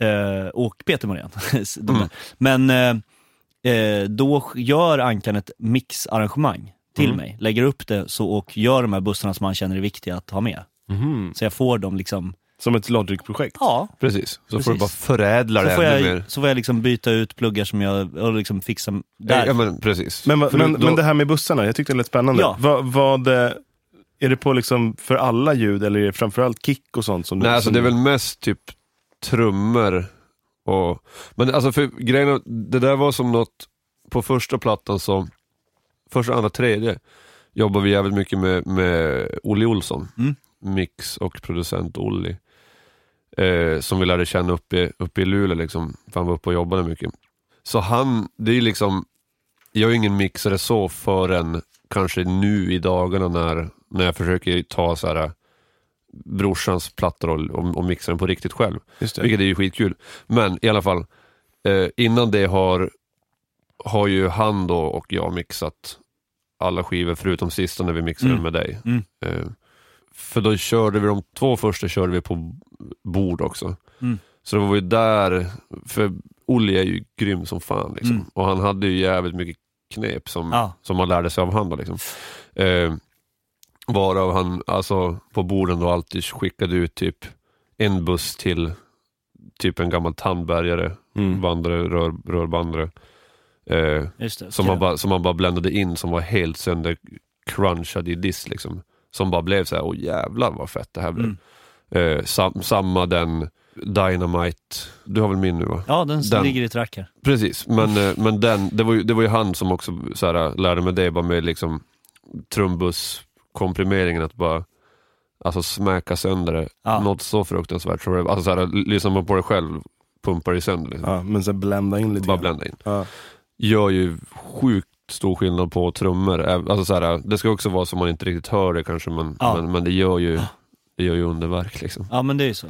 Eh, och Peter Morén. [LAUGHS] Där. Men eh, eh, då gör Ankan ett mixarrangemang till Mm. mig, lägger upp det så, och gör de här bussarna som han känner är viktiga att ha med. Mhm. Så jag får dem liksom, Som ett Logic-projekt? ja, Precis. Så får Precis. du bara förädla så det får, jag, mer. så får jag liksom byta ut pluggar som jag, och liksom fixa där. Ja, men precis. Men, va- men, då- men det här med bussarna, jag tyckte det lät spännande. Ja. Vad, vad, eh, är det på liksom för alla ljud eller är det framförallt kick och sånt? Som du, Nej, alltså som det är du- väl mest typ trummor och... Men alltså för grejen det där var som något, på första plattan så, första, andra, tredje, jobbade vi jävligt mycket med, med Olli Olsson. Mm. Mix och producent Olli. Eh, som vi lärde känna uppe, uppe i Luleå liksom, för han var uppe och jobbade mycket. Så han, det är ju liksom, jag är ingen mixare så förrän kanske nu i dagarna när, när jag försöker ta så här brorsans plattor och, och, och mixa den på riktigt själv. Just det. Vilket är ju skitkul. Men i alla fall, eh, innan det har, har ju han då och jag mixat alla skivor förutom sista när vi mixade Mm. med dig. Mm. Eh, för då körde vi de två första körde vi på bord också. Mm. Så det var ju där, för Olli är ju grym som fan liksom. Mm. och han hade ju jävligt mycket knep som, Ja. som man lärde sig av han då, liksom. Eh, varav han alltså, på borden då alltid skickade ut typ en buss till typ en gammal tandbärgare, Mm. vandrare, rör, rörbandare. Eh, Just det. som, man bara, som man bara bländade in som var helt sönder crunchad i diss liksom. Som bara blev så här, åh jävlar vad fett det här blev. Mm. Eh, sam, samma den Dynamite, du har väl min nu va? Ja, den, Den- ligger i track här. Precis, men, eh, men den, det, var ju, det var ju han som också så här, lärde mig det bara med liksom trumbus-komprimeringen, att bara alltså, smäka sönder det. Ja. Något så fruktansvärt. Så det, alltså, så här, lyssnar man på det själv, pumpar det sönder. Liksom. Ja, men sen blända in lite Bara blända in. Ja. Gör ju sjukt stor skillnad på trummor. Alltså, så här, det ska också vara så man inte riktigt hör det kanske, men, Ja. men, men det, gör ju, det gör ju underverk. Liksom. Ja, men det är ju så.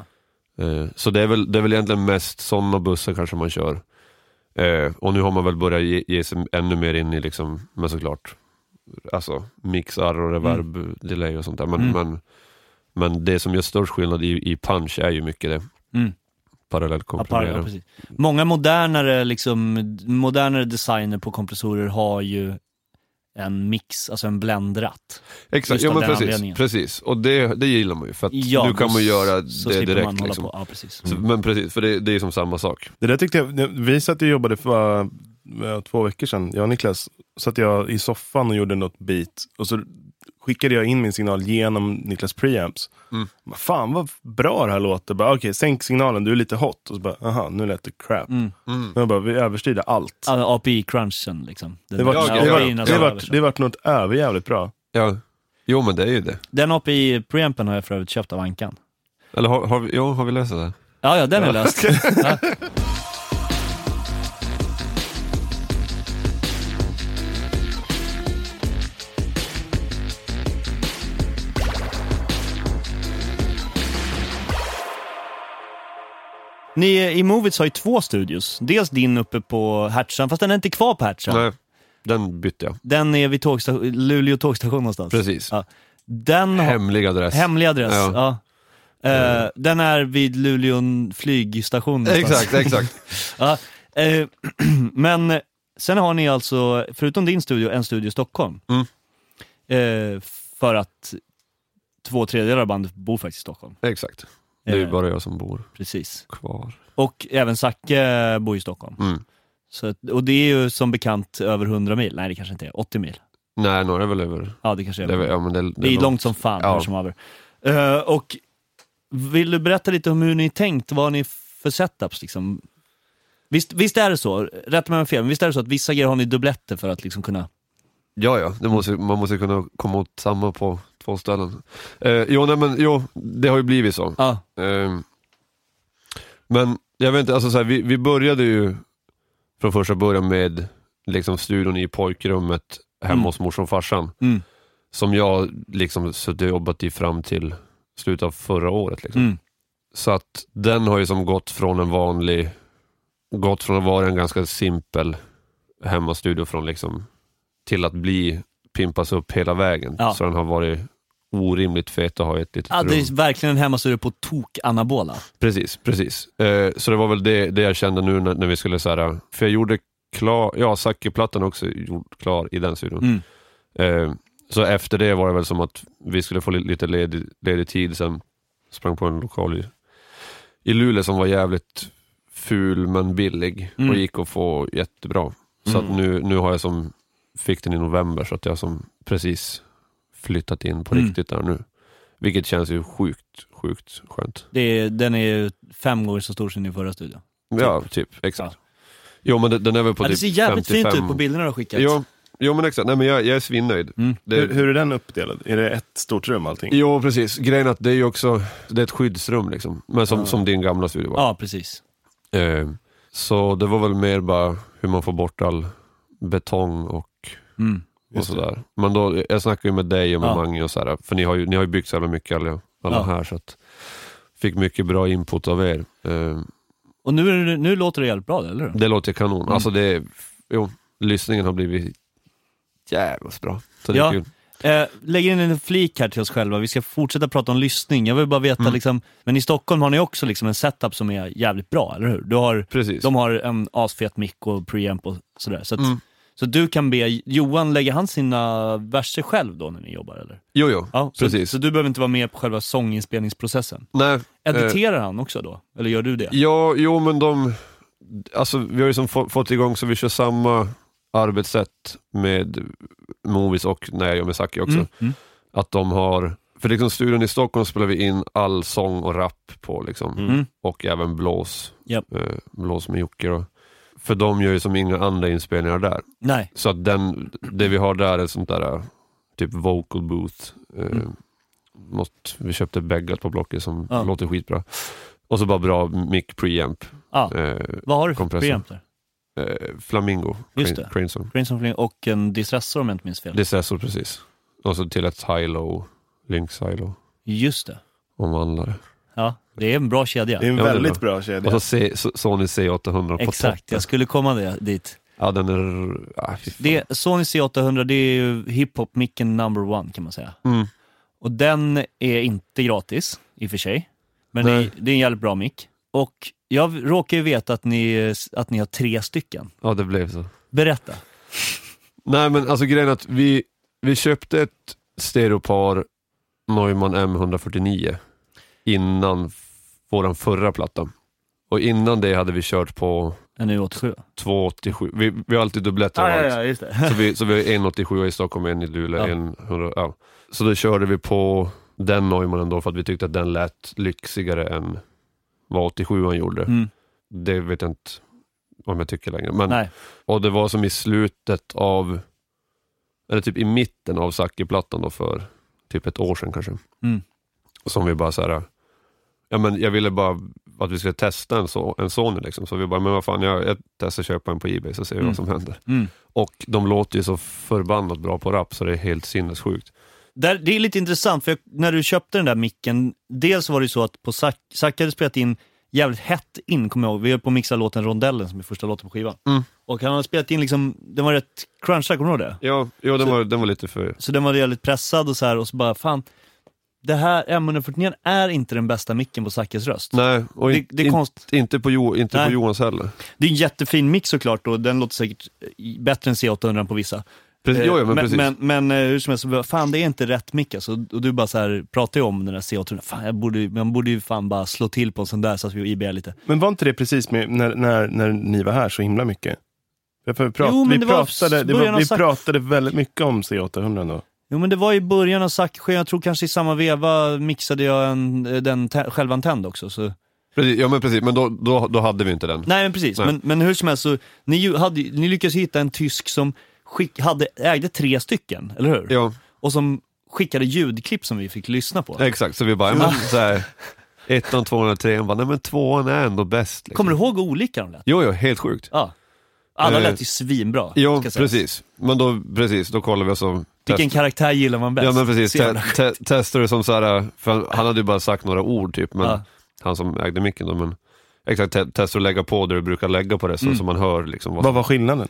Eh, Så det är, väl, det är väl egentligen mest sådana bussar kanske man kör. Eh, och nu har man väl börjat ge, ge sig ännu mer in i, liksom, men såklart, alltså mixar och reverb, delay och sånt där. Men, Mm. men, men det som gör störst skillnad i, i punch är ju mycket det. Mm. Parallellt Ja. Många modernare, liksom, modernare designer på kompressorer har ju en mix, alltså en blendratt. Exakt, ja men precis. precis. Och det, det gillar man ju, för att Ja, nu kan man göra så det direkt. Liksom. på. Ja, precis. Så, men precis, för det, det är ju som samma sak. Det där tyckte jag, vi satt och jobbade för två veckor sedan, jag och Niklas, satt jag i soffan och gjorde något beat och så skickade jag in min signal genom Niklas preamps. Mm. Bara, Fan vad bra det här låter. Bara, Okej, sänk signalen, du är lite hot. Och så bara, aha, nu lät det crap. Mm. Mm. Jag bara, vi överstyrde allt. Ja, API-crunchen liksom. Den, Det vart Ja, det API-erna det som vart- översatt. det vart något överjävligt bra. Ja. Jo men det är ju det. Den API-preampen har jag för övrigt köpt av Ankan. Eller har, har, vi, ja, har vi läst det? Ja, ja, den är löst. [LAUGHS] Ja. Ni i Movits har ju två studios. Dels din uppe på Hertsön, fast den är inte kvar på Hertsön. Nej, den bytte jag. Den är vid tågstation, Luleå tågstation någonstans. Precis. Ja. Den har, Hemlig adress. hemlig adress, ja. Ja. Eh, den är vid Luleå flygstation någonstans. Exakt, exakt. [LAUGHS] Ja, eh, [CLEARS THROAT] men eh, sen har ni alltså, förutom din studio, en studio i Stockholm. Mm. Eh, för att två tredjedelar av bandet bor faktiskt i Stockholm. exakt. Det är ju Eh, bara jag som bor Precis. kvar. Och även Zacke bor i Stockholm. Mm. Så, och det är ju som bekant över 100 mil. Nej, det kanske inte är. 80 mil. Nej, några är väl över. Ja, det kanske är. Det är, ja, men det, Det är långt som fan, Ja. som haver. Eh, och vill du berätta lite om hur ni tänkt? Vad har ni för setups liksom? Visst, visst är det så, rätta mig om jag fel, men visst är det så att vissa grejer har ni dubbletter för att liksom kunna... Ja, ja. Det måste, man måste kunna komma åt samma på två ställen. Eh, jo, nej, men, jo, det har ju blivit så. Ja, Ehm, men jag vet inte, alltså, så här, vi, vi började ju från första början med liksom, studion i pojkrummet hemma Mm. hos morsan och farsan. mm, Som jag liksom suttit och jobbat i fram till slutet av förra året. Liksom. mm, Så att den har ju som gått från en vanlig, gått från att vara en ganska simpel hemmastudio från liksom, till att bli, pimpas upp hela vägen. Ja. Så den har varit orimligt fet att ha i ett litet ja rum. det är verkligen en hemmastudio på tok-anabola. Precis, precis. Eh, så det var väl det, det jag kände nu när, när vi skulle så här, för jag gjorde klar, ja Zacke-plattan också gjord klar i den studion. Mm. Eh, så efter det var det väl som att vi skulle få li- lite ledig, ledig tid, sen sprang på en lokal i, i Luleå som var jävligt ful men billig Mm. och gick att få jättebra. Så Mm. att nu, nu har jag som, fick den i november så att jag som precis flyttat in på Mm. riktigt där nu. Vilket känns ju sjukt, sjukt skönt. Det är, den är ju fem gånger så stor som din förra studio. Ja, typ. Exakt. Jo men den- är väl på Ja, det typ ser jävligt 55. fint ut på bilderna du har skickat. Jo, jo men exakt, nej men jag, jag är svinnöjd. Mm. Det, Hur, hur är den uppdelad? Är det ett stort rum allting? Jo precis, grejen är att det är ju också, det är ett skyddsrum liksom. Men som, Ja. som din gamla studio var. Ja, precis. Eh, så det var väl mer bara hur man får bort all betong och, Mm. och sådär. Men då, jag snackar ju med dig och med Ja. Mange och sådär, för ni har ju, ni har ju byggt så jävla mycket alla, alla Ja. här så att fick mycket bra input av er. Eh, Och nu, är det, nu låter det jävligt bra, eller hur? det låter kanon. Mm. Alltså det, är- jo, lyssningen har blivit jävligt bra. Så det är Ja. kul. Eh, lägger in en flik här till oss själva, vi ska fortsätta prata om lyssning. Jag vill bara veta, Mm. liksom, men i Stockholm har ni också liksom en setup som är jävligt bra, eller hur? Du har, Precis. de har en asfet mick och preamp och sådär. Så, att, Mm. Så du kan be Johan lägga han sina verser själv då när ni jobbar, eller? Jo, jo, Ja, så, precis. så du behöver inte vara med på själva sånginspelningsprocessen? Nej, eh, Editerar han också då? Eller gör du det? ja, jo men de, alltså vi har ju som få, fått igång så vi kör samma arbetssätt med Movies och när jag gör med Zacke också. Mm. Mm. Att de har, för liksom studion i Stockholm spelar vi in all sång och rap på liksom. Mm. Och även blås, Japp. eh, blås med Jocke då. För de gör ju som inga andra inspelningar där. Nej. Så att den, det vi har där är sånt där eh, typ vocal booth. Eh, Mm. något, vi köpte Beggat på Blocket som Ja. låter skitbra. Och så bara bra mic preamp. Ja. Eh, Vad har du för preamp där? eh, Flamingo, Just det. Fling och en distressor om jag inte minns fel. Decessor precis. Och så till ett high-low, Lynx high-low, Just det. omvandlare. Ja, det är en bra kedja. Det är en Ja, det är väldigt bra. bra kedja. Och så C, Sony C800 på Exakt, toppen. jag skulle komma det, dit. Ja den är... Ah. Det, Sony C800 det är ju hiphop-micken number one kan man säga. Mm. Och den är inte gratis i och för sig. Men det, det är en jävligt bra mick. Och jag råkar ju veta att ni, att ni har tre stycken. Ja det blev så. Berätta. Nej men alltså grejen är att vi, vi köpte ett stereopar Neumann M149 innan våran förra platta. Och innan det hade vi kört på En U87. 287. Vi, vi har alltid dubbletter allt. just det. Så vi, så vi har en 87 i Stockholm, en i Luleå, Ja. en 100, ja. Så då körde vi på den Neumannen då för att vi tyckte att den lät lyxigare än vad 87 gjorde. Mm. Det vet jag inte om jag tycker längre. Men, Nej. och det var som i slutet av, eller typ i mitten av Zacke-plattan då för typ ett år sedan kanske. Mm. Som vi bara så här, ja men jag ville bara att vi skulle testa en, så, en Sony liksom. Så vi bara, men vad fan, jag, jag testar köpa en på Ebay så ser vi Mm. vad som händer. Mm. Och de låter ju så förbannat bra på rap så det är helt sinnessjukt. Där, det är lite intressant, för jag, när du köpte den där micken, dels var det så att på Zac Zac hade spelat in jävligt hett in, kommer jag ihåg. Vi höll på att mixa låten Rondellen som är första låten på skivan. Mm. Och han hade spelat in liksom, den var rätt crunchad, kommer du ihåg det? Ja, ja den, Så- var, den var lite för... Så den var jävligt pressad och så här och så bara, fan, det här M149 är inte den bästa micken på Zackes röst. Nej, och Det, det är in, konst. inte, på, jo, inte Nej. på Jonas heller. Det är en jättefin mix såklart och den låter säkert eh, bättre än C800 på vissa. Precis, Eh, jo, ja, men, men, men, men eh, hur som helst, fan det är inte rätt mick alltså. Och du bara så här, pratar ju om den där C800, fan jag borde, man borde ju fan bara slå till på en sån där så att vi IBR lite. Men var inte det precis med, när, när, när ni var här så himla mycket? Prat, Jo, vi var, pratade väldigt mycket om C800 då. Jo men det var i början av Zack, jag tror kanske i samma veva mixade jag en, eh, den självantänd också. Så. precis. Ja men precis, men då, då, då hade vi inte den. Nej men precis, Nej. Men, men hur som helst så, ni, ju hade, ni lyckades hitta en tysk som skick, hade, ägde tre stycken, eller hur? Ja, Och som skickade ljudklipp som vi fick lyssna på. exakt. Så vi bara, men, så här, ettan, tvåan och trean, bara, nej men tvåan är ändå bäst. Liksom. Kommer du ihåg olika de lät? Jo, jo, helt sjukt. Ja. Alla Eh, lät ju svinbra. Jo, precis. Men då, precis, då kollar vi och så... Vilken karaktär gillar man bäst? Ja men precis, te, te, testar det som så här, för han, hade ju bara sagt några ord typ, men Ja. han som ägde micken då, men exakt, te, testar att lägga på det du brukar lägga på det så, Mm. så man hör liksom vad Vad var skillnaden?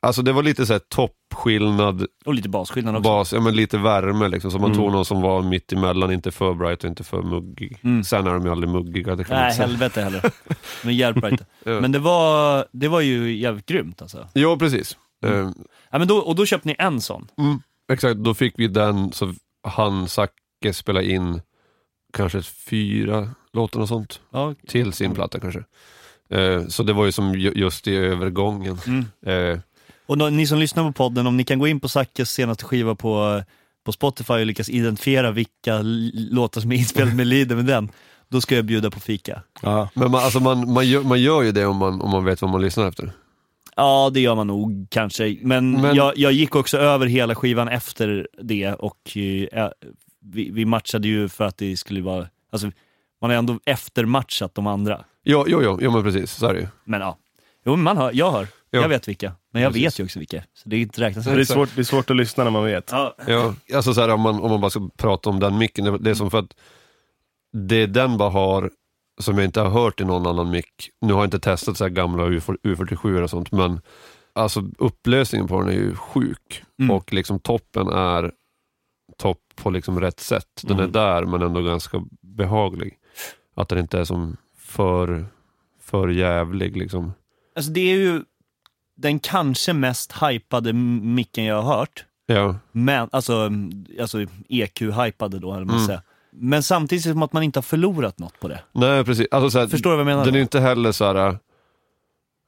Alltså det var lite såhär toppskillnad, Och lite basskillnad också. bas, ja men lite värme liksom, så man Mm. tog någon som var mitt emellan, inte för bright och inte för muggig. Mm. Sen är de ju aldrig muggiga, det kan Nej, helvete heller. Men hjälper inte. Ja. Men det var, det var ju jävligt grymt alltså. Ja precis. Mm. Eh, Ja, men då, och då köpte ni en sån. Mm, exakt, då fick vi den, så han, Zacke, spela in kanske fyra låtar och sånt Ja. till sin platta kanske. Eh, så det var ju som ju- just i övergången. Mm. Eh, Och då, ni som lyssnar på podden, om ni kan gå in på Zackes senaste skiva på, på Spotify och lyckas identifiera vilka l- låtar som är inspelade med [LAUGHS] Lider med den, då ska jag bjuda på fika. Ja. men man, alltså man, man, gör, man gör ju det om man, om man vet vad man lyssnar efter. Ja, det gör man nog kanske. Men, Men- Jag, jag gick också över hela skivan efter det och eh, vi, vi matchade ju för att det skulle vara, alltså man har ändå eftermatchat de andra. Jo, jo, jo, jo men precis, så är det ju. Men ja, jo, man hör, jag hör, Ja. jag vet vilka. Men jag Precis. vet ju också vilka, så det är inte räknas. Det, är svårt, det är svårt att lyssna när man vet. Ja. Ja, alltså så här, om, man, om man bara ska prata om den micken, det, det är som för att det den bara har, som jag inte har hört i någon annan mick, nu har jag inte testat så här gamla U47 och sånt, men alltså upplösningen på den är ju sjuk. Mm. och liksom toppen är topp på liksom rätt sätt. Den Mm. är där men ändå ganska behaglig. Att den inte är som för, för jävlig liksom. Alltså det är ju den kanske mest hypade micken jag har hört. Ja, Men, alltså, alltså EQ-hypade då, eller man Mm. säger. Men samtidigt som att man inte har förlorat något på det. nej precis. Alltså, så här, Förstår du vad jag menar? Den är inte heller så här.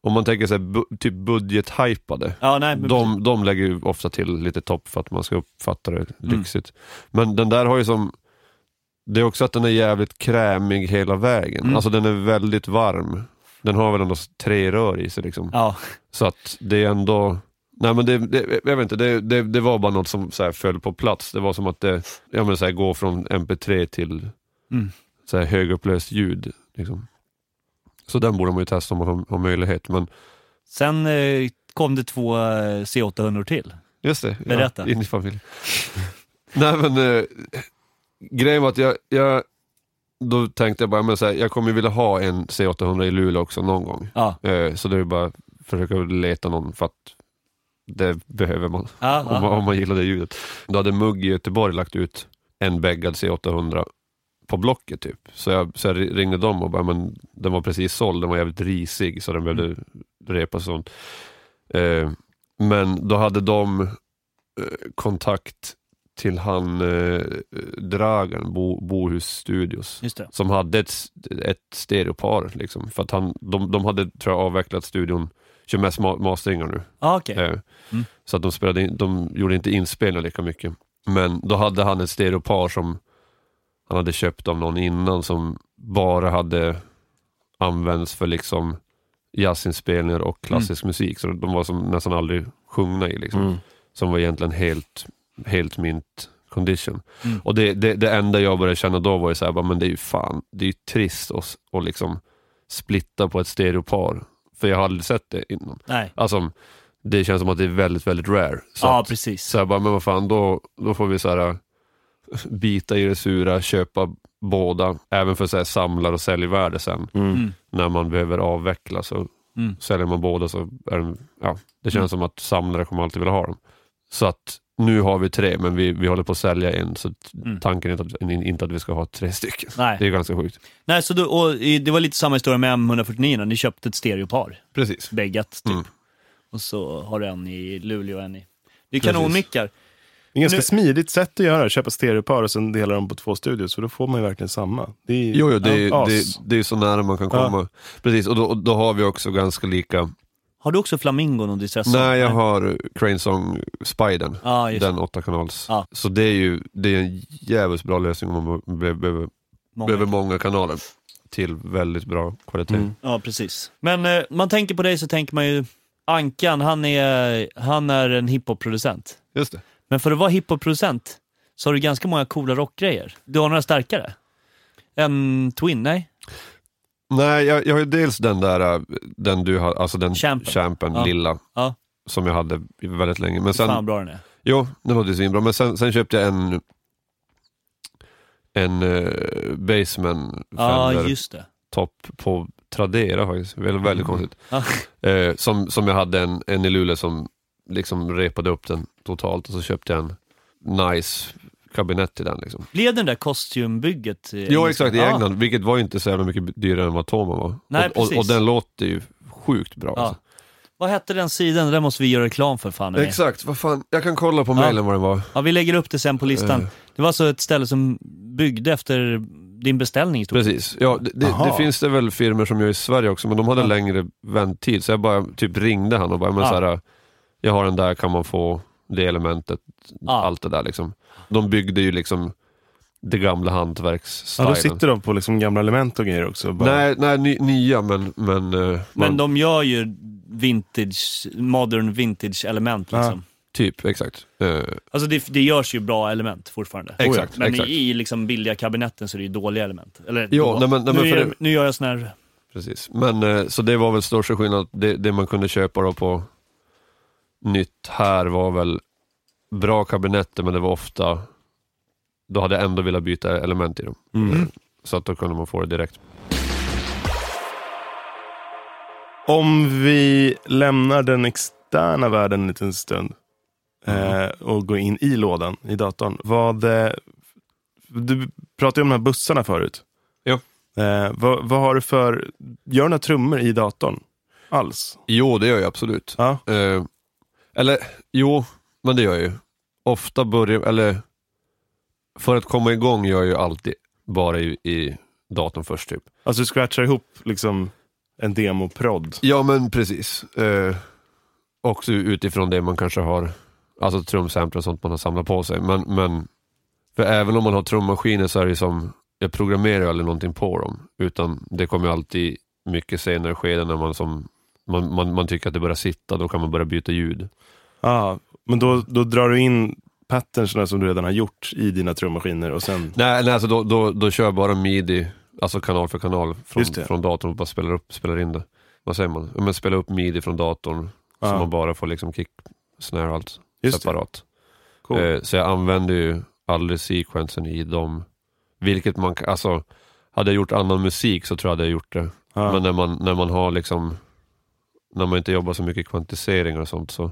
om man tänker sig bu- typ budget-hypade. ja, nej, men De, de lägger ju ofta till lite topp för att man ska uppfatta det Mm. lyxigt. Men den där har ju som, det är också att den är jävligt krämig hela vägen. Mm. Alltså den är väldigt varm. Den har väl ändå tre rör i sig liksom. Ja, Så att det är ändå, nej men det, det, jag vet inte, det, det, det var bara något som så föll på plats. Det var som att det, jag menar så här, gå från MP3 till Mm. så här högupplöst ljud. Liksom. Så den borde man ju testa om man har, har möjlighet. Men sen eh, kom det två eh, C800 till. Just det, Berätta. Ja, in i familjen. [LAUGHS] Nej men, eh, grejen var att jag, jag då tänkte jag bara, men så här, jag kommer vilja ha en C800 i Luleå också någon gång. Ja, Eh, så det är bara försöka leta någon för att det behöver man, om, man om man gillar det ljudet. Då hade Mugg i Göteborg lagt ut en bäggad C800 på Blocket typ. Så jag, så jag ringde dem och bara, men den var precis såld, den var jävligt risig så den behövde repas och sånt. Eh, men då hade de eh, kontakt till han eh, Dragan, Bo, Bohus Studios, som hade ett, ett stereopar. Liksom, för att han, de, de hade tror jag, avvecklat studion, kör mest ma- masteringar nu. Ja, okej. Eh, Mm. Så att de, spelade in, de gjorde inte inspelningar lika mycket. Men då hade han ett stereopar som han hade köpt av någon innan som bara hade använts för liksom jazzinspelningar och klassisk musik. Så de var som nästan aldrig sjungna i. Liksom. Mm. Som var egentligen helt, helt mint condition. Mm. Och det, det, det enda jag började känna då var ju såhär, men det är ju fan, det är ju trist att och liksom splitta på ett stereopar. För jag har aldrig sett det innan. Nej. Alltså, det känns som att det är väldigt, väldigt rare. Så, Ja, att, precis. så jag bara, men vad fan, då, då får vi så här, äh, bita i det sura, köpa båda, även för så här, samlar och säljvärde sen. Mm. Mm. När man behöver avveckla så Mm. säljer man båda så är den, ja, det känns som att samlare kommer alltid vilja ha dem. Så att nu har vi tre, men vi, vi håller på att sälja en, så Mm. tanken är inte att, inte att vi ska ha tre stycken. Nej. Det är ganska sjukt. Nej, så då, och det var lite samma historia med M149, ni köpte ett stereopar, Precis. bäggat typ. Mm. Och så har du en i Luleå och en i... Det är kanonmickar. Det är ganska Nu- smidigt sätt att göra köpa stereopar och sen dela dem på två studios, för då får man ju verkligen samma. Det är, Jo, jo det, är, ja, det, det är så nära man kan Ja. komma. Precis, och då, och då har vi också ganska lika. Har du också Flamingon och Distresson? Nej, jag har Crane Song Spiden. Just Den åtta kanals. Ja. Så det är ju det är en jävligt bra lösning om man be- behöver, många. behöver många kanaler till väldigt bra kvalitet. Mm. Ja, precis. Men eh, man tänker på dig så tänker man ju, Ankan, han är, han är en hiphop-producent. Just det. Men för att vara hiphop-producent så har du ganska många coola rockgrejer. Du har några starkare? En Twin, nej? Nej, jag, jag har ju dels den där, äh, den du har, alltså den Champen. champen, Ja. lilla, Ja. som jag hade väldigt länge. Men Fan sen, vad bra den är. jo, den låter ju svinbra. Men sen, sen köpte jag en en uh, Baseman Fender just det. topp på Tradera faktiskt. Väldigt, väldigt Mm. konstigt. Ja. Eh, [LAUGHS] som, som jag hade en, en i Luleå som liksom repade upp den totalt och så köpte jag en nice kabinett till den. Liksom. Blev den där kostymbygget? i Jo England? exakt, i Ja. England, vilket var ju inte så jävla mycket dyrare än vad Toma var. Nej, och, och, och den låter ju sjukt bra. Ja. Alltså. Vad hette den sidan? Den måste vi göra reklam för fan. Exakt. Exakt, vad fan, jag kan kolla på mejlen vad den var. Ja, vi lägger upp det sen på listan. Eh. Det var alltså ett ställe som byggde efter din beställning. Precis, ja det, det, det finns det väl firmor som gör i Sverige också, men de hade Ja. längre vänttid. Så jag bara typ ringde han och bara, men Ja. så här, jag har den där, kan man få det elementet, Ja. allt det där liksom. De byggde ju liksom det gamla Ja, hantverksstilen. då sitter de på liksom gamla element och grejer också. Bara, Nej, nej ny, nya men... Men, eh, Men man, de gör ju vintage, modern vintage element Ja. liksom. Typ, exakt. Eh, Alltså det, det görs ju bra element fortfarande. Exakt, Men exakt. i, i liksom billiga kabinetten så är det ju dåliga element. Eller Jo, då. nej, men- nej, men nu, för gör, det- nu gör jag sån här... precis. Men, eh, så det var väl största skillnaden. Det, det man kunde köpa då på nytt här var väl bra kabinetter, men det var ofta... Då hade jag ändå velat byta element i dem. Mm. Eh, Så att då kunde man få det direkt. Om vi lämnar den externa världen en liten stund. eh, och gå in i lådan i datorn. Vad, eh, du pratade om de här bussarna förut. Ja. Eh, vad, vad har du för, gör du några trummor i datorn? Alls? Jo, det gör jag absolut. Ja. Eh, eller, jo, men det gör jag ju. Ofta börjar, eller för att komma igång gör jag ju alltid bara i, i datorn först typ. Alltså du scratchar ihop liksom en demoprodd? Ja men precis. Eh, också utifrån det man kanske har, alltså trumsamplar och sånt man har samlat på sig. Men, men för även om man har trummaskiner så är det som, jag programmerar ju aldrig någonting på dem. Utan det kommer alltid mycket senare skeden när man, som, man, man, man tycker att det börjar sitta, då kan man börja byta ljud. Ja, men då, då drar du in patternsna som du redan har gjort i dina trummaskiner och sen... Nej, nej alltså då, då, då kör jag bara midi, alltså kanal för kanal från, från datorn och bara spelar, upp, spelar in det. Vad säger man? Men spela upp midi från datorn så Ja. man bara får liksom kick, snare och allt Just separat. Cool. Eh, så jag använder ju aldrig sequensen i dem. Vilket man alltså hade jag gjort annan musik så tror jag hade jag gjort det. ja. Men när man, när man har liksom, när man inte jobbar så mycket kvantiseringar och sånt så,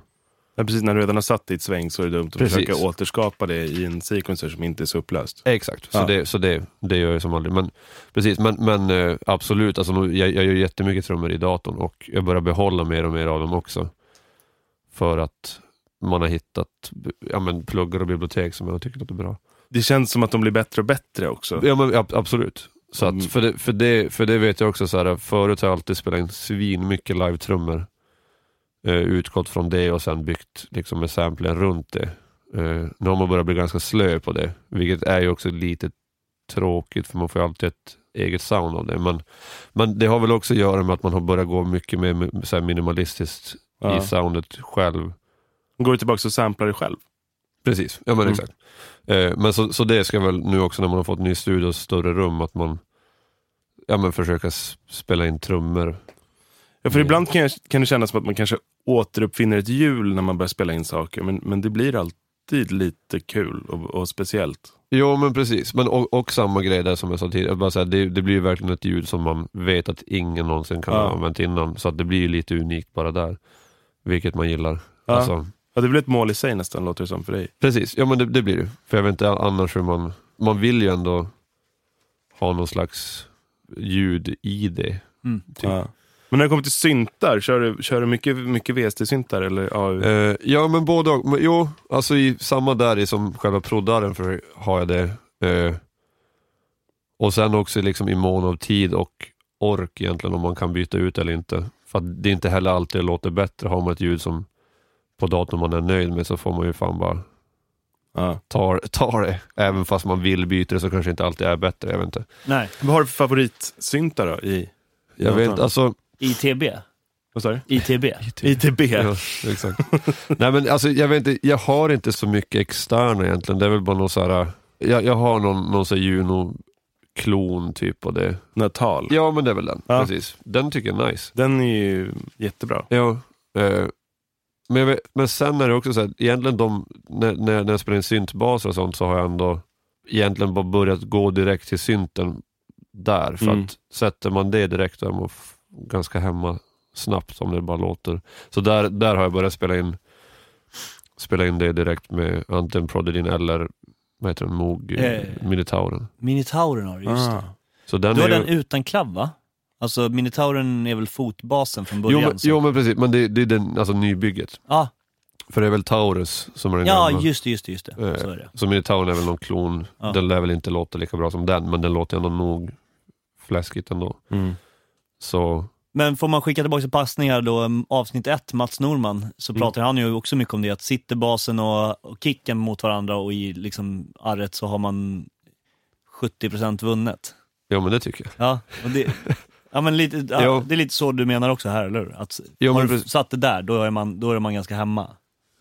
Ja, precis, när du redan har satt ditt sväng så är det dumt att Precis. försöka återskapa det i en sequencer som inte är så upplöst. exakt. Så, Ja. det, så det, det gör jag som aldrig. Men, precis, men, men eh, absolut, alltså, jag, jag gör jättemycket trummor i datorn och jag börjar behålla mer och mer av dem också. För att man har hittat ja, men, pluggar och bibliotek som jag tycker låter bra. Det känns som att de blir bättre och bättre också. Ja men ab- absolut. Så Mm. att, för, det, för, det, för det vet jag också, så här, förut har jag alltid spelat in svin mycket live-trummor. Eh, utgått från det och sen byggt liksom, med samplen runt det. Eh, nu har man börjat bli ganska slö på det, vilket är ju också lite tråkigt för man får ju alltid ett eget sound av det. Men, men det har väl också att göra med att man har börjat gå mycket mer så minimalistiskt Ja. i soundet själv. Går du tillbaka och samplar dig själv? Precis, ja men Mm. exakt. Eh, men så, så det ska väl nu också när man har fått ny studio och större rum, att man ja, men försöka spela in trummor. Ja, för Mm. ibland kan, jag, kan det kännas som att man kanske återuppfinner ett hjul när man börjar spela in saker. Men, men det blir alltid lite kul och, och speciellt. Jo men precis, men och, och samma grej där som jag sa tidigare, bara så här, det, det blir ju verkligen ett ljud som man vet att ingen någonsin kan Ja. ha använt innan, så att det blir ju lite unikt bara där. Vilket man gillar. Ja. Alltså, Ja, det blir ett mål i sig nästan, låter det som för dig. precis, ja men det, det blir det. För jag vet inte annars hur man, man vill ju ändå ha någon slags ljud i det. Mm. Typ. Ja. Men när det kommer till syntar, kör du, kör du mycket, mycket VST-syntar? Eller AU? Eh, ja men både och. Men, jo, alltså i samma där i som själva proddaren för har jag det. Eh, och sen också liksom i mån av tid och ork egentligen om man kan byta ut eller inte. För att det är inte heller alltid det låter bättre. Har man ett ljud som på datorn man är nöjd med så får man ju fan bara Ja. ta, ta det. Även fast man vill byta det så kanske inte alltid är bättre. Jag vet inte. Nej, Vad har du för favoritsyntar då? I, i Jag vet inte, alltså ITB. Vad sa du? ITB. ITB? Ja, exakt. Nej men alltså jag vet inte, jag har inte så mycket externa egentligen. Det är väl bara någon så här, jag, jag har någon, någon så här Juno-klon typ och det. Natal? Ja men det är väl den, Ja. precis. Den tycker jag är nice. Den är ju jättebra. Ja. Eh, men, vet, men sen är det också så här, egentligen de, när, när, när jag spelar in syntbaser och sånt så har jag ändå egentligen bara börjat gå direkt till synten där. För Mm. att sätter man det direkt då är man ganska hemma snabbt om det bara låter. Så där, där har jag börjat spela in spela in det direkt med antingen Proddedin eller vad heter den, Moog, Eh. Minitauren. Minitauren har du, just det. Ah. Så den Du har är ju, den utan klav va? Alltså Minitauren är väl fotbasen från jo, början? men, så- jo men precis, men det, det är den, alltså nybygget. Ja, För det är väl Taurus som är den ja gamla. just det, just det, just det. Eh, Så är det. Så Minitauren är väl någon klon. Ja. Den lär väl inte låta lika bra som den, men den låter ändå nog fläskigt ändå. Mm. Så Men får man skicka tillbaka passningar då, um, avsnitt ett, Mats Norman, så Mm. pratar han ju också mycket om det, att sitter basen och, och kicken mot varandra och i liksom arret så har man 70% vunnet. ja men det tycker jag. Ja, och det, ja, men lite, ja, det är lite så du menar också här, eller hur? Att Jo, har du satt det där, då är man, då är man ganska hemma.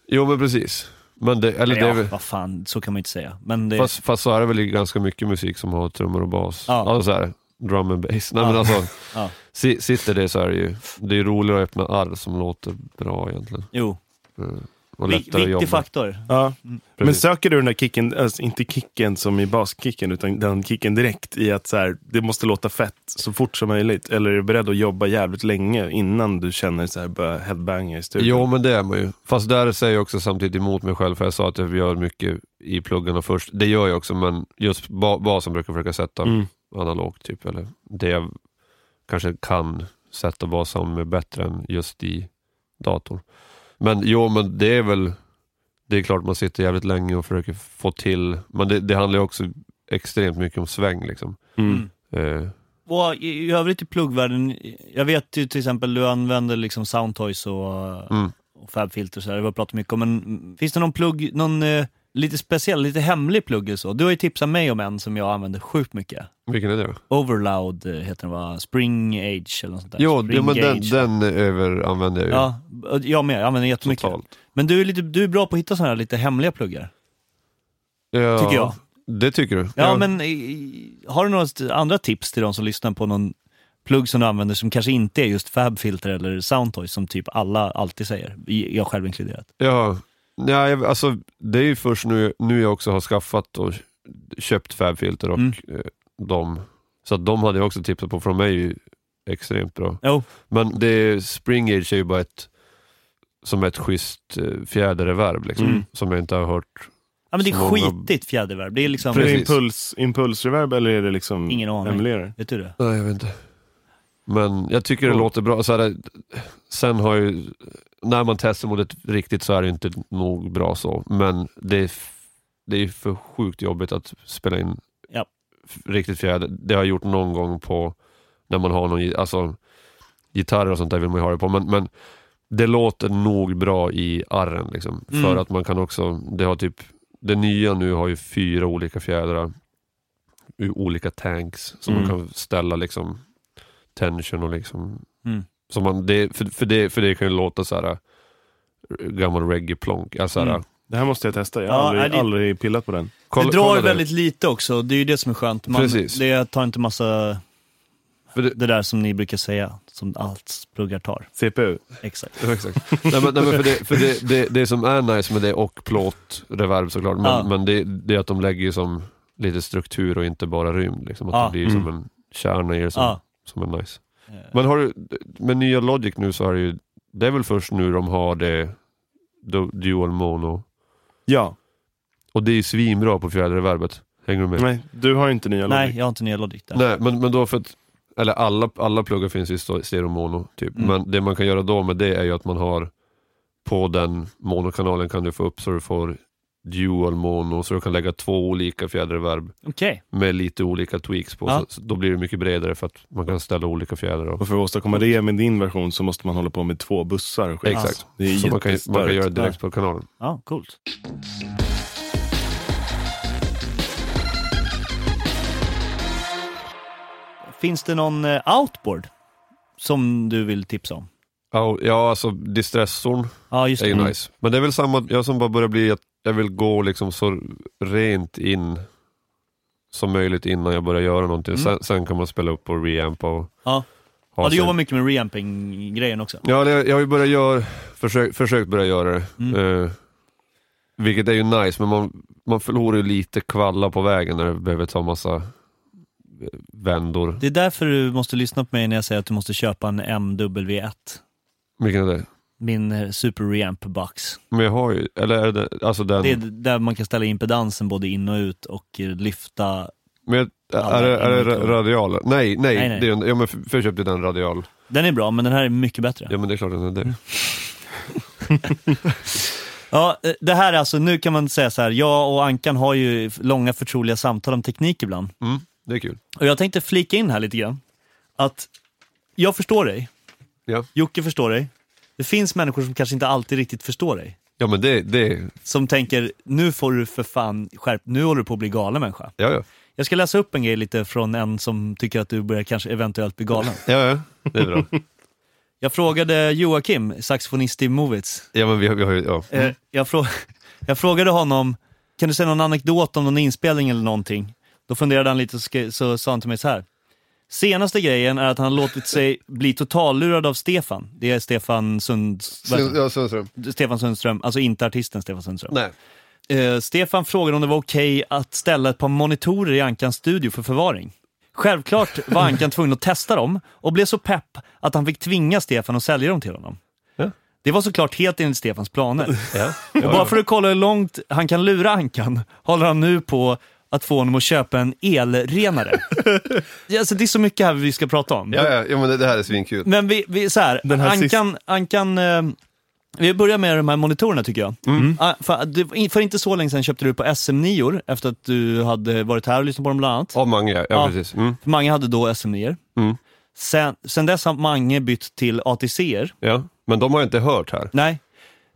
Jo men precis. Men det, eller det ja, är väl, vad fan, så kan man inte säga. Men det, fast, fast så är det väl ganska mycket musik som har trummor och bas. Ja. Alltså så här, drum and bass. Nej Ja. men alltså, [LAUGHS] Ja. si- sitter det så är det ju, det är roligare att öppna arr som låter bra egentligen. jo. Mm. och lättare att jobba. Viktig faktor. Ja. Men Precis. söker du den där kicken, alltså inte kicken som i baskicken, utan den kicken direkt i att så här, det måste låta fett så fort som möjligt? Eller är du beredd att jobba jävligt länge innan du känner så här, börja headbanga i studion? Jo men det är man ju. Fast där säger jag också samtidigt emot mig själv för jag sa att jag gör mycket i pluggarna först. Det gör jag också men just ba- basen brukar jag försöka sätta Mm. Analogt typ. Eller det jag kanske kan sätta bassound med bättre än just i datorn. Men jo men det är väl, det är klart man sitter jävligt länge och försöker få till, men det, det handlar ju också extremt mycket om sväng liksom. Mm. Eh, Och i, i övrigt i pluggvärlden, jag vet ju till exempel du använder liksom Soundtoys och, mm. och Fabfilter och sådär, det har vi pratat mycket om, men finns det någon plugg, någon eh, lite speciell, lite hemlig plugg så? Du har ju tipsat mig om en som jag använder sjukt mycket. Vilken är det? Overloud eh, heter den va? Spring Age eller något sånt där. Jo, Spring ja, men den, den överanvänder jag ju Ja, jag med, jag använder jättemycket. totalt. Men du är, lite, du är bra på att hitta sådana här lite hemliga pluggar. Ja, Tycker jag. Det tycker du? Ja, men i- har du några andra tips till de som lyssnar på någon plugg som du använder som kanske inte är just Fabfilter eller Soundtoys som typ alla alltid säger, jag själv inkluderat. Ja, nej, jag- alltså det är ju först nu, nu jag också har skaffat och köpt Fabfilter och Mm. eh, dem. Så att de hade jag också tipsat på, för de är ju extremt bra. Jo, Men det, Spring Age är ju bara ett, som ett schysst eh, fjäderreverb liksom, Mm. som jag inte har hört. ja, men det är många- skitigt fjäderverb. Det är liksom, Är det Precis. impuls, impulsreverb eller är det liksom Ingen aning. emulerar? vet du det? Nej, jag vet inte. Men jag tycker det Ja. låter bra. Så här, sen har ju, när man testar mot ett riktigt så är det inte nog bra så, men det är, det är för sjukt jobbigt att spela in Ja. riktigt fjäder. Det har jag gjort någon gång på, när man har någon, alltså gitarrer och sånt där vill man ju ha det på, men, men det låter nog bra i arren liksom. Mm. För att man kan också, det har typ, det nya nu har ju fyra olika fjädrar, olika tanks, som Mm. man kan ställa liksom tension och liksom Mm. Så man, det, för, för, det, för det kan ju låta så här äh, gammal reggae-plonk. Alltså, här, Mm. Det här måste jag testa, jag har Ja, aldrig, det- aldrig pillat på den. kolla- det drar ju väldigt lite också, det är ju det som är skönt. Man, Precis. Det tar inte massa, För det, det där som ni brukar säga, som allt pluggar tar. CPU. Exakt. [LAUGHS] Exakt. nej, men, nej, men för det, för det, det, det som är nice med det och plåtreverb såklart, men, Ja. men det, det är att de lägger ju som lite struktur och inte bara rymd. Liksom, att Ja. det blir som Mm. en kärna i det som, Ja. som är nice. Eh, Men har du, med nya Logic nu så är det ju, det är väl först nu de har det du- dual mono. Ja, Och det är ju svinbra på fjäderreverbet. Hänger du med? nej, du har inte nya Nej, Logic. jag har inte nya Logic där. Nej, men, men då för att, eller alla, alla pluggar finns i stereo mono, typ. Mm. men det man kan göra då med det är ju att man har på den monokanalen kan du få upp så du får dual mono, så du kan lägga två olika fjäderreverb Okej. med lite olika tweaks på. Ja. Så, då blir det mycket bredare för att man kan ställa olika fjädrar. Och, Och för att åstadkomma det med din version så måste man hålla på med två bussar. och skit. Exakt. Det är så man kan, man kan göra det direkt på kanalen. Ja, coolt. Finns det någon eh, outboard som du vill tipsa om? Ja, alltså distressorn Ja, just är det. ju nice. Men det är väl samma, jag som bara börjar bli att jag vill gå liksom så rent in som möjligt innan jag börjar göra någonting. Mm. Sen, sen kan man spela upp och reampa och Ja. Ja, du jobbar mycket med reamping-grejen också. Ja, det, jag har ju börjat göra, försök, försökt börja göra det. Mm. Eh, vilket är ju nice, men man, man förlorar ju lite kvalla på vägen när du behöver ta massa eh, vändor. Det är därför du måste lyssna på mig när jag säger att du måste köpa en MW1. Vilken är det? Min eh, Super Reamp Box. Men jag har ju, eller är det, alltså den... Det är där man kan ställa impedansen både in och ut och eh, lyfta. men, är, det, är det radial? Nej, nej. Nej, nej. Det är, ja, men för, jag köpte den radial. Den är bra, men den här är mycket bättre. Ja men det är klart den är det. [LAUGHS] Ja, eh, det här är alltså, nu kan man säga så här, jag och Ankan har ju långa förtroliga samtal om teknik ibland. Mm, det är kul. Och jag tänkte flika in här lite grann, att jag förstår dig, Ja, Jocke förstår dig. Det finns människor som kanske inte alltid riktigt förstår dig. ja men det, det, Som tänker, nu får du för fan skärp, nu håller du på att bli galen människa. ja ja. Jag ska läsa upp en grej lite från en som tycker att du börjar kanske eventuellt bli galen. Ja, ja. Det är bra. Jag frågade Joakim, saxofonist i Movits, Ja men vi har, vi har ju, ja. Eh, jag, frå [LAUGHS] jag frågade honom, kan du säga någon anekdot om någon inspelning eller någonting? Då funderade han lite och så sa han till mig så här. Senaste grejen är att han har låtit sig bli totallurad av Stefan. Det är Stefan, Sunds... vad heter Ja, Sundström. Stefan Sundström, alltså inte artisten Stefan Sundström. Nej. Eh, Stefan frågade om det var okej att ställa ett par monitorer i Ankans studio för förvaring. Självklart var [LAUGHS] Ankan tvungen att testa dem och blev så pepp att han fick tvinga Stefan att sälja dem till honom. Ja. Det var såklart helt enligt Stefans planer. Ja. Och bara för att kolla hur långt han kan lura Ankan håller han nu på att få honom att köpa en elrenare. [LAUGHS] Ja, alltså, det är så mycket här vi ska prata om. Ja, ja, ja, men det, det här är svinkul. Men vi, vi så här, Den här Ankan, Ankan eh, vi börjar med de här monitorerna tycker jag. Mm. Ah, för, du- för inte så länge sedan köpte du på SM9 efter att du hade varit här och lyssnat på dem bland annat. Av Mange, ja, Ja. precis. Mm. För Mange hade då SM9. Mm. Sen, sen dess har Mange bytt till ATCer. Ja. Men de har jag inte hört här. Nej.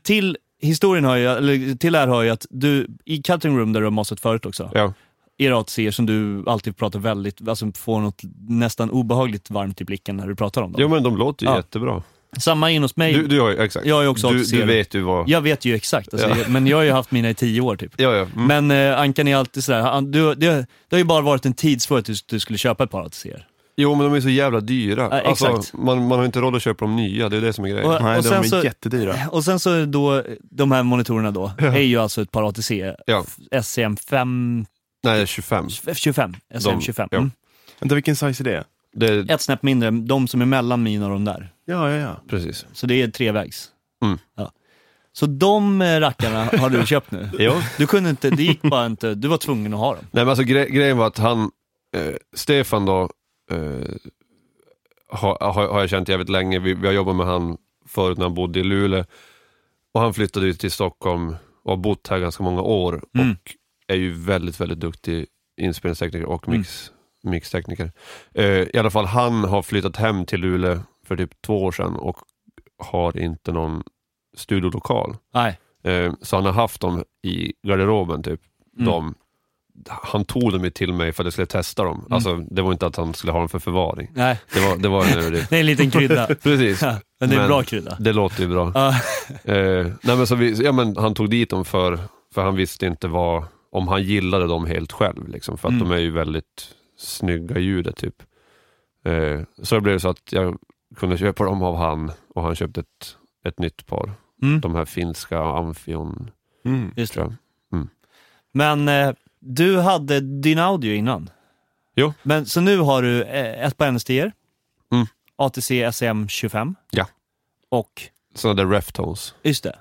Till historien har jag, eller till det här har jag att du, i Cutting Room där du har massat förut också, Ja. ATCer som du alltid pratar väldigt, alltså får något nästan obehagligt varmt i blicken när du pratar om dem. Jo men de låter ju Ja. jättebra. Samma in hos mig. Du, du har exakt. Jag ju också du, du vet ju vad... Jag vet ju exakt, alltså, Ja. jag, men jag har ju haft mina i tio år typ. Ja, ja. Mm. Men eh, Ankan är alltid sådär, han, du, det, det har ju bara varit en tidsfråga att du, du skulle köpa ett par ATCer. Jo men de är så jävla dyra. Ja, exakt. Alltså, man, man har inte råd att köpa de nya, det är det som är grejen. Och- Nej, de sen är så- jättedyra. Och sen så är då, de här monitorerna då, är ju alltså ett par ATC, Ja. SCM5, Nej, 25. 25, SCM25. ja. Mm. Vänta, vilken size är det? Det är, Ett snäpp mindre, de som är mellan mina och de där. Ja, ja, ja. precis. Så det är trevägs. Mm. Ja. Så de eh, rackarna har du köpt nu? [LAUGHS] Jo. Du kunde inte, det gick bara inte, du var tvungen att ha dem. Nej men alltså gre grejen var att han, eh, Stefan då, eh, har, har, har jag känt jävligt länge. Vi, vi har jobbat med han förut när han bodde i Luleå. Och han flyttade ut till Stockholm och har bott här ganska många år. Mm. Och är ju väldigt, väldigt duktig inspelningstekniker och Mm. mix, mixtekniker. Eh, I alla fall han har flyttat hem till Luleå för typ två år sedan och har inte någon studiolokal. Nej. Eh, så han har haft dem i garderoben typ. Mm. De, han tog dem till mig för att jag skulle testa dem. Mm. Alltså, det var inte att han skulle ha dem för förvaring. Nej, Det var, det var en [LAUGHS] det är en liten krydda. [LAUGHS] Precis. Ja, men det är en bra krydda. Det låter ju bra. Eh, nej men så vi, ja, men han tog dit dem för, för han visste inte vad, om han gillade dem helt själv. Liksom, för att Mm. de är ju väldigt snygga ljudet. Typ. Eh, så det blev så att jag kunde köpa dem av han och han köpte ett, ett nytt par. Mm, De här finska Amphion, Mm. just det. jag. Men eh, du hade din audio innan. Jo. Men, så nu har du eh, ett par NSD-er, Mm. ATC SM25 Ja. och, Sådana där reftones. just det,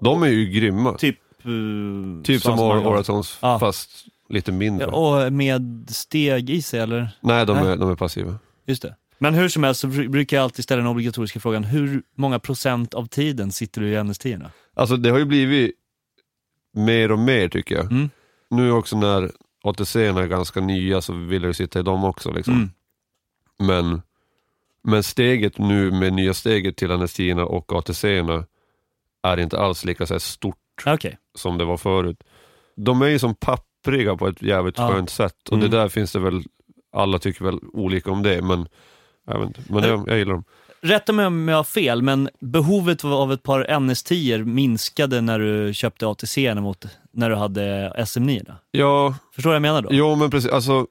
De är ju grymma. typ... eh, Typ som man or- har. Oratones Ja. fast lite mindre. Ja, Och med steg i sig eller? Nej, de Nej. är, de är passiva. Just det. Men hur som helst så br- brukar jag alltid ställa den obligatoriska frågan, hur många procent av tiden sitter du i NS10? Alltså det har ju blivit mer och mer tycker jag. Mm. Nu också när ATC är ganska nya så vill jag ju sitta i dem också. Liksom. Mm. Men, men steget nu med nya steget till Anestina och ATC är inte alls lika så stort Okej. som det var förut. De är ju som pappriga på ett jävligt Ja. skönt sätt och Mm. det där finns det väl, alla tycker väl olika om det men jag, inte, men jag, jag gillar dem. Rätta mig om jag har fel, men behovet av ett par NS10 minskade när du köpte ATC mot när du hade SM9? Ja, Förstår du vad jag menar då? Jo men precis, alltså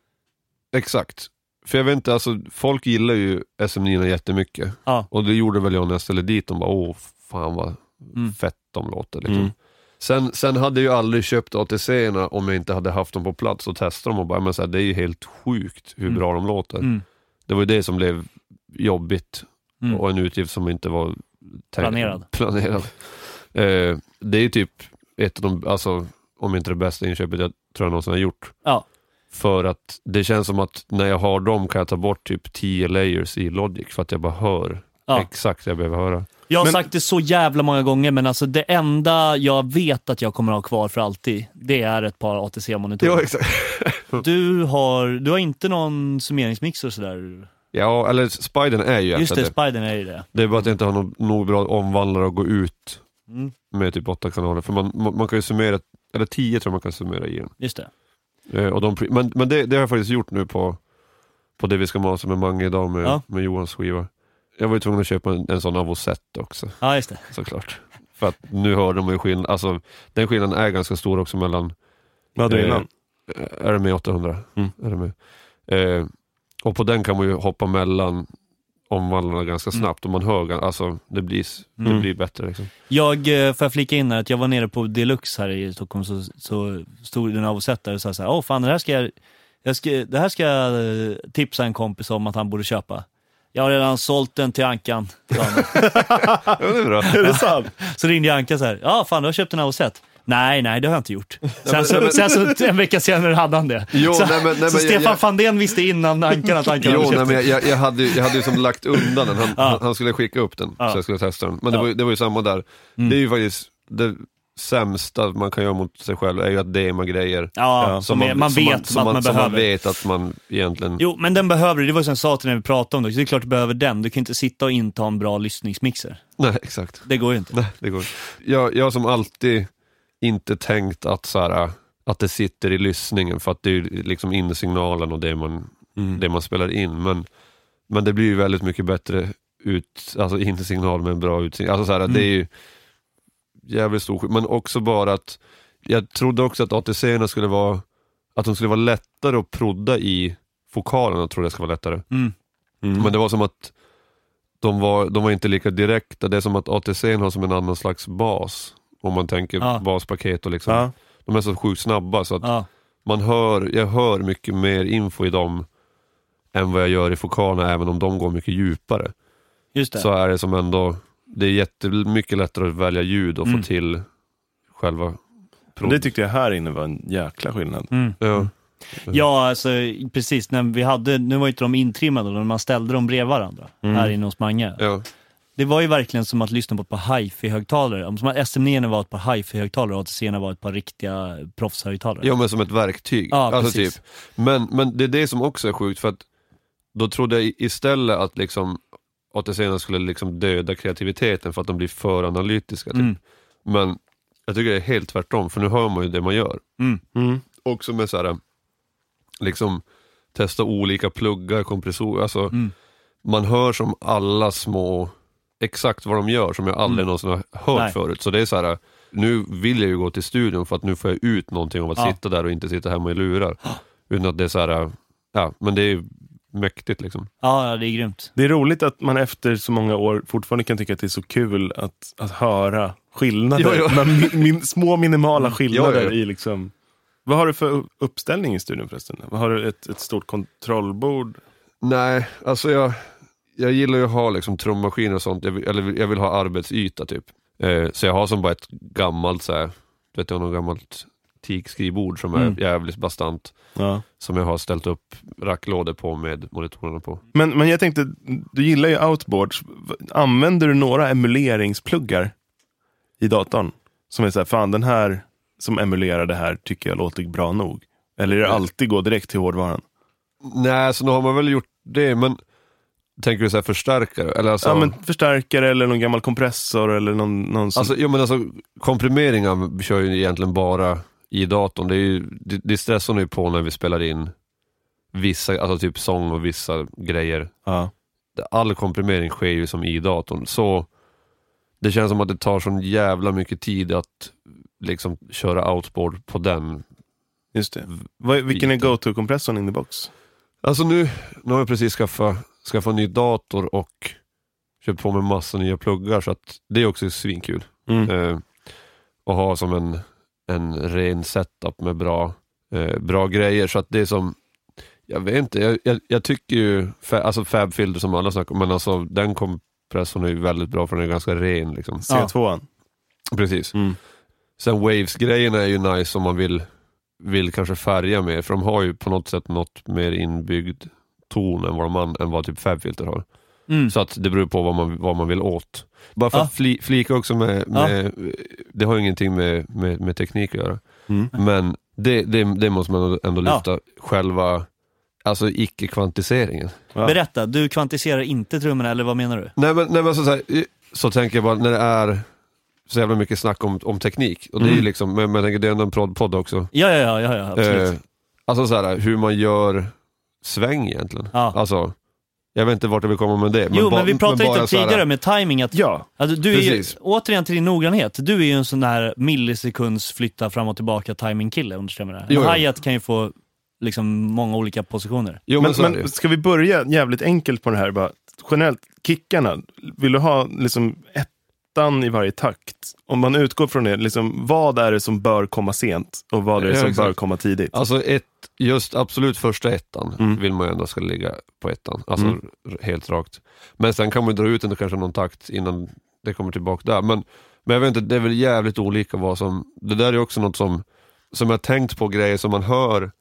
exakt. För jag vet inte, alltså folk gillar ju SM9 jättemycket. Ja. Och det gjorde väl jag när jag ställde dit dem, bara åh fan vad Mm. fett de låter. Liksom. Mm. Sen, sen hade jag aldrig köpt ATC-erna om jag inte hade haft dem på plats och testat dem och bara, men så här, det är ju helt sjukt hur Mm. bra de låter. Mm. Det var ju det som blev jobbigt Mm. och en utgift som inte var Planerad. planerad. [LAUGHS] Eh, det är ju typ ett av de, alltså om inte det bästa inköpet jag tror jag någonsin har gjort. Ja. För att det känns som att när jag har dem kan jag ta bort typ 10 layers i Logic för att jag bara hör Ja. exakt det jag behöver höra. Jag har Men- sagt det så jävla många gånger, men alltså det enda jag vet att jag kommer ha kvar för alltid, det är ett par ATC-monitorer. exakt. [LAUGHS] Du har, du har inte någon summeringsmixer och sådär? Ja, eller Spidern är ju Just det. Spidern är ju det. Det är bara att jag inte har någon nog bra omvandlare att gå ut Mm. med typ åtta kanaler. För man, man, man kan ju summera, eller 10 tror jag man kan summera i den. Just det. Eh, och de, men men det, det har jag faktiskt gjort nu på, på det vi ska masa med Mange idag med, Ja. med Johans skiva. Jag var ju tvungen att köpa en, en sån Avocet också Ja, just det. såklart. För att nu hör de ju skillnad, alltså den skillnaden är ganska stor också mellan Vad hade du Eh, innan? RME 800. Mm. RME. Eh, Och på den kan man ju hoppa mellan omvandlarna ganska Mm. snabbt och man hör, alltså det blir, det Mm. blir bättre liksom. Jag, eh, får jag flika in här, att jag var nere på Deluxe här i Stockholm, så, så stod den avsättare och sa så här, åh fan det här ska jag, jag ska, det här ska jag eh, tipsa en kompis om att han borde köpa. Jag har redan sålt den till Ankan. [LAUGHS] Ja, det är bra. [LAUGHS] Är det sant? Så ringde jag Anka så här, ja fan du har köpt en avsett. Nej, nej det har jag inte gjort. Sen men- så, men- sen så en vecka senare hade han det. Jo, så nej, men- nej, så men Stefan jag- Fandén visste innan Ankan att Ankan Jo, hade nej, köpt men den. jag, jag, hade ju jag hade ju som lagt undan den, han, Ja. han, skulle skicka upp den Ja. så jag skulle testa den. Men det, var, det var ju samma där. Mm. Det är ju faktiskt det sämsta man kan göra mot sig själv, är ju att DMa grejer. Ja, som man, man vet som att man, som behöver. man vet att man egentligen... Jo, men den behöver du. Det var som jag sa till när vi pratade om det. Det är klart du behöver den. Du kan inte sitta och inte ha en bra lyssningsmixer. Nej, exakt. Det går ju inte. Nej, det går inte. jag, jag har som alltid inte tänkt att, så här, att det sitter i lyssningen för att det är ju liksom insignalen och det man, Mm. det man spelar in. Men, men det blir ju väldigt mycket bättre ut, alltså insignal med en bra utsignal. Alltså så här, Det är ju jävligt stor skillnad. Men också bara att jag trodde också att ATC skulle vara att de skulle vara lättare att prodda i fokalerna, trodde jag skulle vara lättare. Mm. Mm. Men det var som att de var, de var inte lika direkta. Det är som att ATC har som en annan slags bas. Om man tänker Ja. baspaket och liksom. Ja. De är så sjukt snabba så att Ja. man hör, jag hör mycket mer info i dem än vad jag gör i fokalerna även om de går mycket djupare. Just det. Så är det som ändå, det är jättemycket lättare att välja ljud och Mm. få till själva Men prod. det tyckte jag här inne var en jäkla skillnad. Mm. ja. Ja, alltså precis. När vi hade, nu var ju inte de intrimmade, men man ställde dem bredvid varandra Mm. här inne hos Mange. Ja. Det var ju verkligen som att lyssna på ett par hifi-högtalare. Som att SM9 var ett par hifi-högtalare och ATC var ett par riktiga proffshögtalare. ja, men som ett verktyg. Ja, alltså, precis. typ. men, men det är det som också är sjukt för att då trodde jag istället att liksom ATC skulle liksom döda kreativiteten för att de blir för analytiska. Typ. Mm. Men jag tycker det är helt tvärtom, för nu hör man ju det man gör. Mm. Mm. Också med så här, liksom testa olika pluggar, kompressorer, alltså Mm. man hör som alla små, exakt vad de gör som jag aldrig Mm. någonsin har hört Nej. förut. Så det är så här, nu vill jag ju gå till studion för att nu får jag ut någonting av att Ja. sitta där och inte sitta hemma i lurar. [GASPS] Utan att det är så här, ja men det är mäktigt liksom. Ja, det är grymt. Det är roligt att man efter så många år fortfarande kan tycka att det är så kul att, att höra skillnader. Ja. Men min, min, små minimala [LAUGHS] skillnader ja. i liksom... Vad har du för uppställning i studion förresten? Vad Har du ett, ett stort kontrollbord? Nej, alltså jag, jag gillar ju att ha liksom trummaskiner och sånt, jag vill, eller jag vill ha arbetsyta typ. Eh, så jag har som bara ett gammalt, så här, vet jag, något gammalt teakskrivbord som är Mm. jävligt bastant. Ja. Som jag har ställt upp racklådor på med monitorerna på. Men, men jag tänkte, du gillar ju outboards. Använder du några emuleringspluggar i datorn? Som är så här, fan den här som emulerar det här tycker jag låter bra nog. Eller är det alltid gå direkt till hårdvaran? Nej, så nu har man väl gjort det, men tänker du så här förstärkare? Eller alltså, Ja, men förstärkare eller någon gammal kompressor eller någon, någon som... alltså, jo, men alltså komprimeringar kör ju egentligen bara i datorn. Det, är ju, det, det stressar ju på när vi spelar in vissa, alltså typ sång och vissa grejer. ja. all komprimering sker ju som i datorn. Så det känns som att det tar sån jävla mycket tid att liksom köra outboard på den. Just det. Vilken är go-to-kompressorn in the box? Alltså nu, nu har jag precis skaffat, skaffat en ny dator och köpt på mig massa nya pluggar så att det är också svinkul. Mm. Eh, och ha som en, en ren setup med bra, eh, bra grejer. Så att det är som, jag vet inte, jag, jag, jag tycker ju, alltså Fabfilter som alla snackar om, men alltså den kompressorn är ju väldigt bra för den är ganska ren. Liksom. C2an. Precis. Mm. Sen Waves-grejerna är ju nice om man vill, vill kanske färga mer, för de har ju på något sätt något mer inbyggd ton än vad, de, an- än vad typ Fabfilter har. Mm. Så att det beror på vad man, vad man vill åt. Bara för Ja. att fli, flika också med, med det har ju ingenting med, med, med teknik att göra. Mm. Men det, det, det måste man ändå- lyfta, själva alltså icke-kvantiseringen. Berätta, du kvantiserar inte trummorna, eller vad menar du? Nej men, nej, men så, så, här, så tänker jag bara när det är så jävla mycket snack om, om teknik, och det är Mm. liksom, men, men det är ändå en podd också. Ja, ja, ja, ja, ja absolut. Eh, alltså så här, hur man gör sväng egentligen. Ja. Alltså, jag vet inte vart jag vill komma med det. jo, ba- men vi pratade bara lite om så här- tidigare med timing att Ja, Alltså, du är ju, återigen till din noggrannhet, du är ju en sån där millisekunds flytta fram och tillbaka timing-kille om du stämmer det. Jo, En jo. hi-hat kan ju få liksom många olika positioner. Jo, men, Men, men ska vi börja jävligt enkelt på det här? Bara, generellt, kickarna, vill du ha liksom ettan i varje takt? Om man utgår från det, liksom, vad är det som bör komma sent och vad är det Ja, som exakt. bör komma tidigt? Alltså ett, just absolut första ettan Mm. vill man ju ändå ska ligga på ettan. Alltså Mm. helt rakt. Men sen kan man dra ut den kanske någon takt innan det kommer tillbaka där. Men, men jag vet inte, det är väl jävligt olika vad som, det där är också något som, som jag tänkt på grejer som man hör,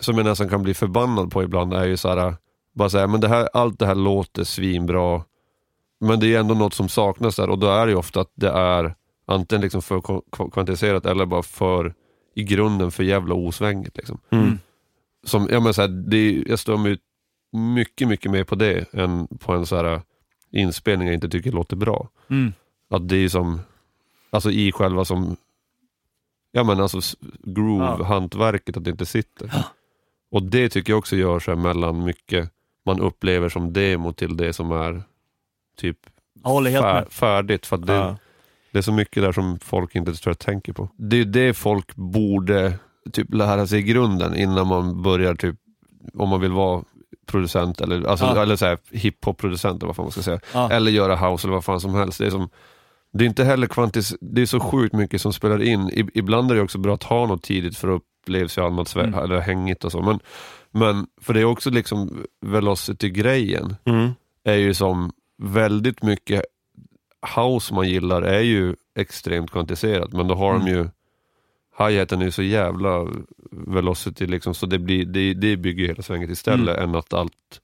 som jag nästan kan bli förbannad på ibland, är ju såhär, bara säga, men det här, allt det här låter svinbra, men det är ändå något som saknas där och då är det ju ofta att det är antingen liksom för kva- kvantiserat eller bara för i grunden för jävla osvängigt. Liksom. Mm. Som, ja, men så här, det, jag står mig mycket, mycket mer på det än på en så här, inspelning jag inte tycker låter bra. Mm. Att det är som, alltså i själva som, ja men alltså groove-hantverket, att det inte sitter. Och det tycker jag också gör sig mellan mycket man upplever som demo till det som är typ med. färdigt. För det, Ja. det är så mycket där som folk inte tror jag tänker på. Det är det folk borde typ lära sig i grunden innan man börjar, typ om man vill vara producent eller, alltså, Ja. eller så här, hiphop-producent eller vad fan man ska säga. Ja. Eller göra house eller vad fan som helst. Det är, som, det är inte heller kvantis, det är så sjukt mycket som spelar in. I, ibland är det också bra att ha något tidigt för att uppleva sig annat svä- Mm. eller hängigt och så. Men, men för det är också liksom velocity-grejen Mm. är ju som väldigt mycket house man gillar är ju extremt kvantiserat men då har de ju hi-haten är ju så jävla velocity liksom så det, blir, det, det bygger hela svänget istället än att allt,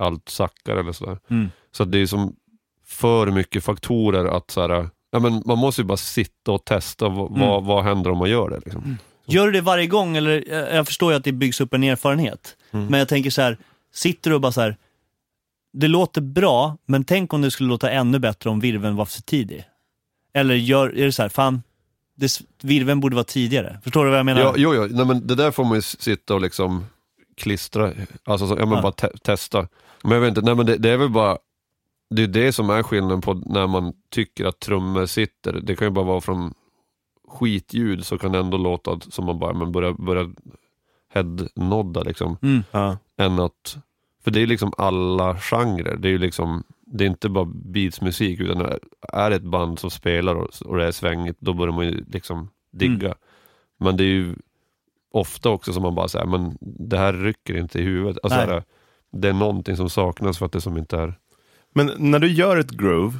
allt sackar eller sådär. Mm. Så det är som för mycket faktorer att så här, ja, men man måste ju bara sitta och testa vad, Mm. vad, vad händer om man gör det. Liksom. Gör du det varje gång? Eller, jag jag förstår ju att det byggs upp en erfarenhet. Mm. Men jag tänker så här, sitter du och bara så här, det låter bra, men tänk om det skulle låta ännu bättre om virveln var för tidig. Eller gör, är det så här, fan, det, virveln borde vara tidigare. Förstår du vad jag menar? Ja, jo, jo. Nej, men det där får man ju sitta och liksom klistra, alltså så, ja, men Ja. bara te- testa. Men jag vet inte, nej, men det, det är väl bara, det är det som är skillnaden på när man tycker att trummor sitter. Det kan ju bara vara från skitljud så kan det ändå låta som man bara men börjar, börjar headnodda liksom. Mm. Ja. Än att, för det är liksom alla genrer. Det är ju liksom, det är inte bara beatsmusik utan är det ett band som spelar och, det är svängigt, då börjar man ju liksom digga. Men det är ju ofta också som man bara säger, men det här rycker inte i huvudet. Alltså, Nej. är det, det är någonting som saknas för att det som inte är... Men när du gör ett groove,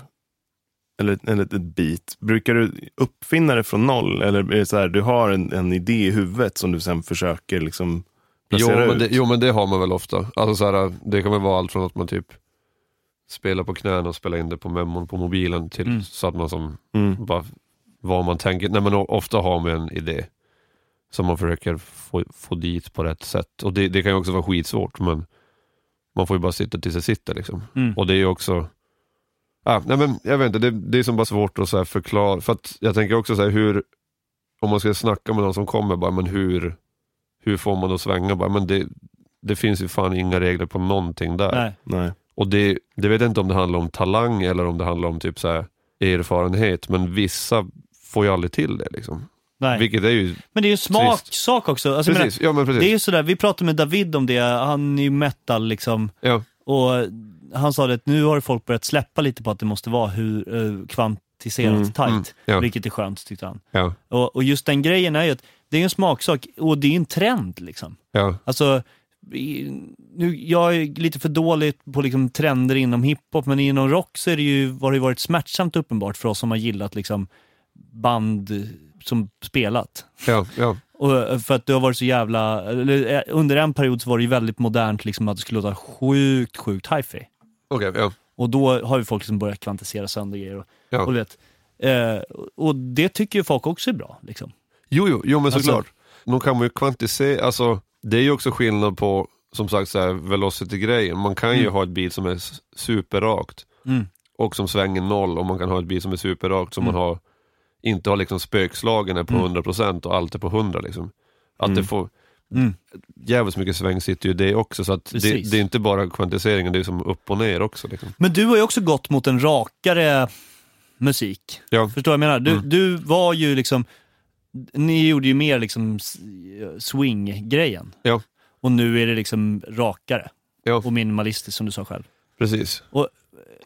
eller, eller ett beat, brukar du uppfinna det från noll? Eller är det så här, du har en, en idé i huvudet som du sen försöker liksom Jo men, det, jo men det har man väl ofta. Alltså, så här, det kan väl vara allt från att man typ spelar på knäna och spelar in det på memon på mobilen till Mm. så att man som Mm. bara vad man tänker. Nej men ofta har man en idé som man försöker få, få dit på rätt sätt. Och det, det kan ju också vara skitsvårt men man får ju bara sitta tills det sitter liksom. Mm. Och det är ju också, ah, nej men jag vet inte, det, det är som bara svårt att så förklara. För att jag tänker också så här hur, om man ska snacka med någon som kommer, bara, men hur, hur får man att svänga? Bara, men det, det finns ju fan inga regler på någonting där. Nej. Nej. Och det, det vet jag inte om det handlar om talang eller om det handlar om typ så här erfarenhet, men vissa får ju aldrig till det. Liksom. Nej. Vilket är ju, Men det är ju en smaksak också. Alltså, jag menar, precis, ja men precis. det är ju sådär, vi pratade med David om det, han är ju metal liksom. ja, Och han sa det att nu har folk börjat släppa lite på att det måste vara hur eh, kvantiserat Mm, tight. mm, ja. Vilket är skönt tyckte han. ja, Och, och just den grejen är ju att det är en smaksak och det är en trend liksom. ja, Alltså, nu, jag är lite för dålig på liksom trender inom hiphop, men inom rock så är det ju, har det varit smärtsamt uppenbart för oss som har gillat liksom band som spelat. ja, ja, Och för att det har varit så jävla, eh, under en period så var det ju väldigt modernt liksom att det skulle låta sjukt, sjukt hi-fi. okej, ja, Och då har ju folk liksom börjat kvantisera sönder grejer. Och, ja. och, du vet, eh, och det tycker ju folk också är bra. Liksom. Jo, jo, jo men Alltså- såklart. Nog kan man ju kvantisera, alltså det är ju också skillnad på, som sagt, så här, velocity-grejen. Man kan ju Mm. ha ett beat som är superrakt Mm. och som svänger noll och man kan ha ett beat som är superrakt som Mm. man har, inte har liksom spökslagen är på Mm. 100% och allt är på 100 liksom. Att Mm. det får, Mm. jävligt mycket sväng sitter ju det också så att det, det är inte bara kvantiseringen, det är som upp och ner också. Liksom. Men du har ju också gått mot en rakare musik. Ja. Förstår du vad jag menar? Du, Mm. du var ju liksom, ni gjorde ju mer liksom swing-grejen. Ja. Och nu är det liksom rakare Ja, och minimalistiskt som du sa själv. precis.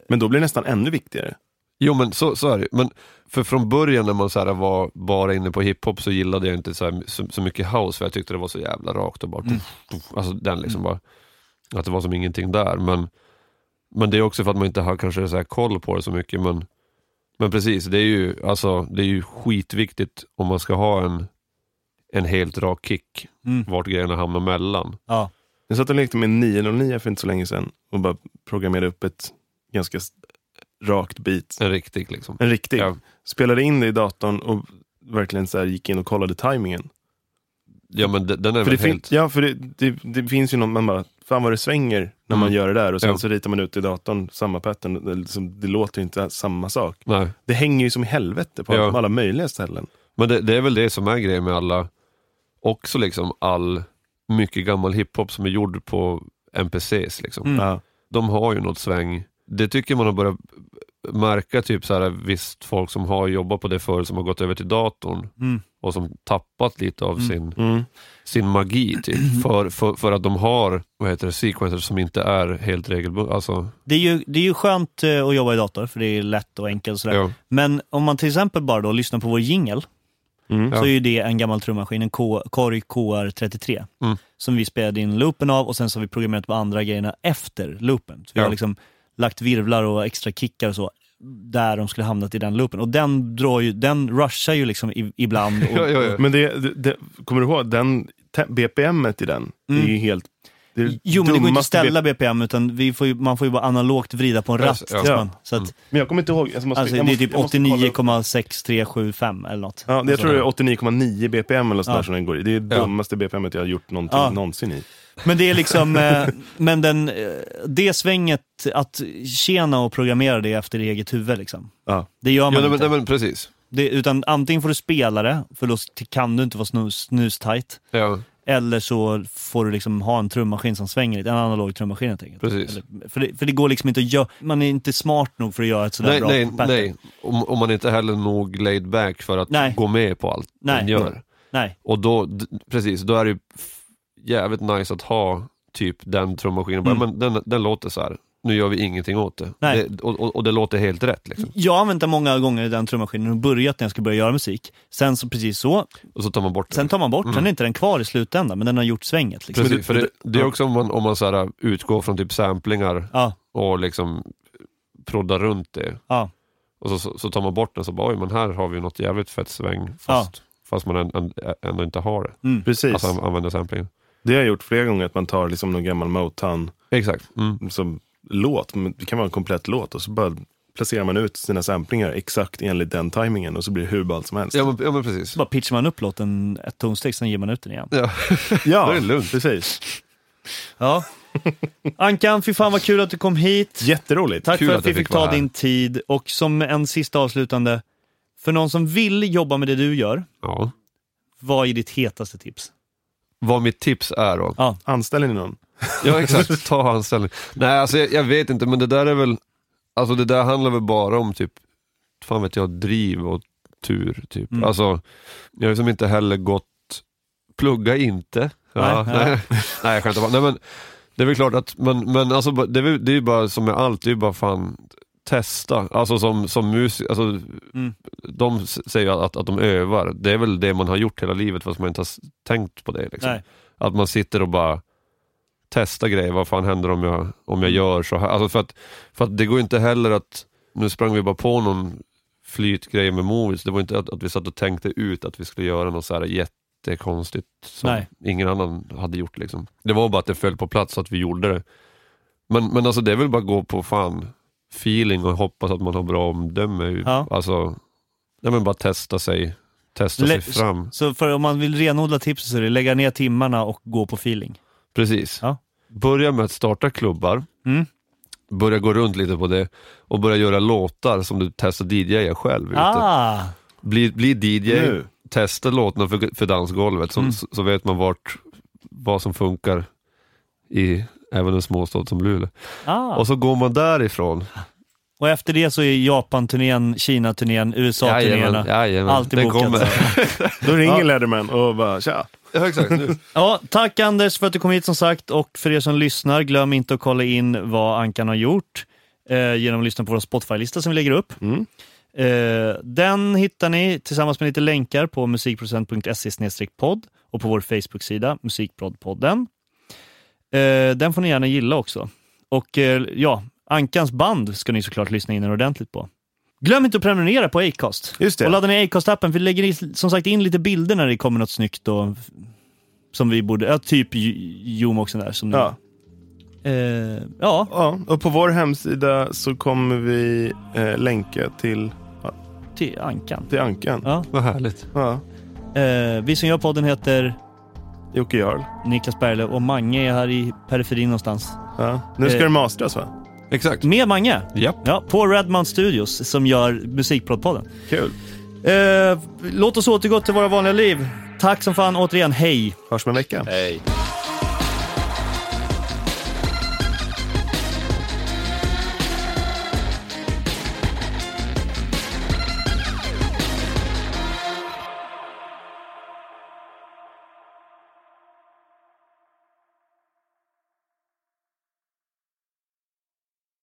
Men då blir det nästan ännu viktigare. Jo men så, så är det Men för från början när man så här var bara inne på hiphop så gillade jag inte så, här, så, så mycket house för jag tyckte det var så jävla rakt och bara Mm. Alltså den liksom bara Att det var som ingenting där men Men det är också för att man inte har kanske så här koll på det så mycket men Men precis, det är ju alltså det är ju skitviktigt om man ska ha en En helt rak kick Mm. vart grejerna hamnar mellan. Ja. Jag satt och lekte med 909 för inte så länge sedan och bara programmerade upp ett ganska rakt beat. En riktig liksom. En riktig. Ja. Spelade in det i datorn och verkligen så här gick in och kollade tajmingen. Ja men de- den är För väl helt... ja, för det, det, det finns ju någon, man bara, fan vad det svänger när man Mm. gör det där och sen Ja. så ritar man ut i datorn samma pattern. Det, liksom, det låter ju inte samma sak. Nej. Det hänger ju som i helvete på Ja. alla möjliga ställen. Men det, det är väl det som är grejen med alla, också liksom all mycket gammal hiphop som är gjord på NPCs. Liksom. Mm. Ja. De har ju något sväng. Det tycker man har börjat märka, typ så här, visst folk som har jobbat på det förr som har gått över till datorn Mm. och som tappat lite av Mm. sin, Mm. Sin magi typ. För, för, för att de har vad heter det, sequencers som inte är helt regelbundna. Alltså, Det är ju, det är ju skönt eh, att jobba i dator, för det är lätt och enkelt. Sådär. ja, Men om man till exempel bara då lyssnar på vår jingel, Mm. Ja. så är ju det en gammal trummaskin, en K- Korg KR33, Mm. som vi spelade in loopen av och sen så har vi programmerat på andra grejerna efter loopen. Så vi Ja. har liksom lagt virvlar och extra kickar och så där de skulle hamnat i den loopen. Och den, drar ju, den rushar ju liksom i, ibland. Och, [LAUGHS] Ja, ja, ja. Men det, det, det, kommer du ihåg, den BPMet i den, Mm. är ju helt... Det Jo, men det går inte att ställa BPM, utan vi får ju, man får ju bara analogt vrida på en Ja, ratt. ja. Ja. man, så att, B- Men jag kommer inte ihåg. Jag måste, alltså, jag det är typ jag måste kolla upp. 89,6375 eller något. Ja, det, jag tror det är 89,9 BPM eller sådär Ja. som den går i. Det är det Ja. dummaste BPMet jag har gjort någonting, Ja. någonsin i. Men det är liksom, [LAUGHS] eh, men den, eh, det svänget, att tjäna och programmera det efter eget huvud liksom. Ja. Det gör ja man men, inte. nej, men precis. Det, utan antingen får du spela det, för då kan du inte vara snus, snustajt. Ja, Eller så får du liksom ha en trummaskin som svänger lite, en analog trummaskin helt enkelt. Precis. Eller, för, det, för det går liksom inte att göra, man är inte smart nog för att göra ett sådär nej, bra nej, pattern. nej. Om, om man inte heller nog laid back för att Nej. gå med på allt Nej. man gör. Nej. Och då, precis, då är det jävligt nice att ha typ den trummaskinen. Mm. Men den, den låter så här. Nu gör vi ingenting åt det. Nej. det och, och, och det låter helt rätt. Liksom. Jag har använt den många gånger, den trummaskinen, och börjat när jag ska börja göra musik. Sen så precis så, Och så tar man bort det. sen tar man bort, Mm. sen är inte den kvar i slutändan, men den har gjort svänget. Liksom. Precis, för det- det, är ja. också om man, om man så här, utgår från typ samplingar Ja, och liksom proddar runt det. ja, Och så, så, så tar man bort den så bara, oj men här har vi något jävligt fett sväng. Fast, fast man än- än- ändå inte har det. mm. Precis. Alltså an- använder samplingen. Det har jag gjort flera gånger, att man tar liksom någon gammal Motown Exakt. Mm. som låt, det kan vara en komplett låt och så bara placerar man ut sina samplingar exakt enligt den tajmingen och så blir det hur ballt som helst. Ja, men, ja men precis. Så bara pitchar man upp låten ett tonsteg, sen ger man ut den igen. Ja. ja [LAUGHS] Då är det lugnt. precis. Ja. Ankan, fy fan vad kul att du kom hit. Jätteroligt. Tack Kul för att att vi fick fick ta här. din tid. Och som en sista avslutande, för någon som vill jobba med det du gör, ja. vad är ditt hetaste tips? Vad mitt tips är då? Ja. Anställer ni någon? [LAUGHS] Ja exakt, ta anställning. Nej alltså jag, jag vet inte men det där är väl, alltså det där handlar väl bara om typ, fan vet jag, driv och tur typ. Mm. Alltså, jag har liksom inte heller gått, plugga inte. Ja, Nej, nej, nej. [LAUGHS] nej. jag skämtar bara. Nej men, det är väl klart att, men, men alltså det är, det är ju bara som med allt, det är ju bara fan testa. Alltså som, som musiker, alltså, Mm. de säger att, att de övar, det är väl det man har gjort hela livet fast man inte har tänkt på det. Liksom. Att man sitter och bara testar grejer, vad fan händer om jag, om jag gör så här? Alltså för, att, för att det går inte heller att, nu sprang vi bara på någon flytgrej med movies, det var inte att, att vi satt och tänkte ut att vi skulle göra något så här jättekonstigt som Nej. ingen annan hade gjort. Liksom. Det var bara att det föll på plats att vi gjorde det. Men, men alltså det är väl bara att gå på fan feeling och hoppas att man har bra omdöme. Ja. Alltså, nej men bara testa sig, testa Lä- sig fram. Så för om man vill renodla tipset så är det lägga ner timmarna och gå på feeling. Precis. Ja. Börja med att starta klubbar, Mm. börja gå runt lite på det och börja göra låtar som du testar DJa själv. Ute. Ah, Bli, bli DJ, Nu. testa låtarna för, för dansgolvet så, Mm. så, så vet man vart, vad som funkar i även en småstad som Luleå. ah. Och så går man därifrån. Och efter det så är Japan-turnén, Kina-turnén, USA-turnéerna. jajamän, Allt är den bokat. kommer. [LAUGHS] Då ringer Ja. Leatherman och bara tja. Ja, exakt. Nu. [LAUGHS] Ja, tack Anders för att du kom hit som sagt och för er som lyssnar, glöm inte att kolla in vad Ankan har gjort eh, genom att lyssna på vår Spotify-lista som vi lägger upp. Mm. Eh, den hittar ni tillsammans med lite länkar på musikproducent.se podd och på vår Facebook-sida Musikproddpodden. Eh, den får ni gärna gilla också. Och eh, ja, Ankans band ska ni såklart lyssna in ordentligt på. Glöm inte att prenumerera på Acast. Just det. Och ladda ner Acast-appen, för vi lägger som sagt in lite bilder när det kommer något snyggt och som vi borde, ja, typ Jomoxen där. Som Ja. Eh, ja, Ja, och på vår hemsida så kommer vi eh, länka till, till Ankan. till Ankan. Ja. Vad härligt. Ja. Eh, vi som gör podden heter Jocke Jarl. Niklas Berglöf och Mange är här i periferin någonstans. Ja. Nu ska Eh. det mastras va? Exakt. Med Mange! Japp. Ja, på Redmount Studios som gör Musikprodpodden. Kul. Eh, låt oss återgå till våra vanliga liv. Tack som fan återigen, hej! Hörs om en vecka. Hej.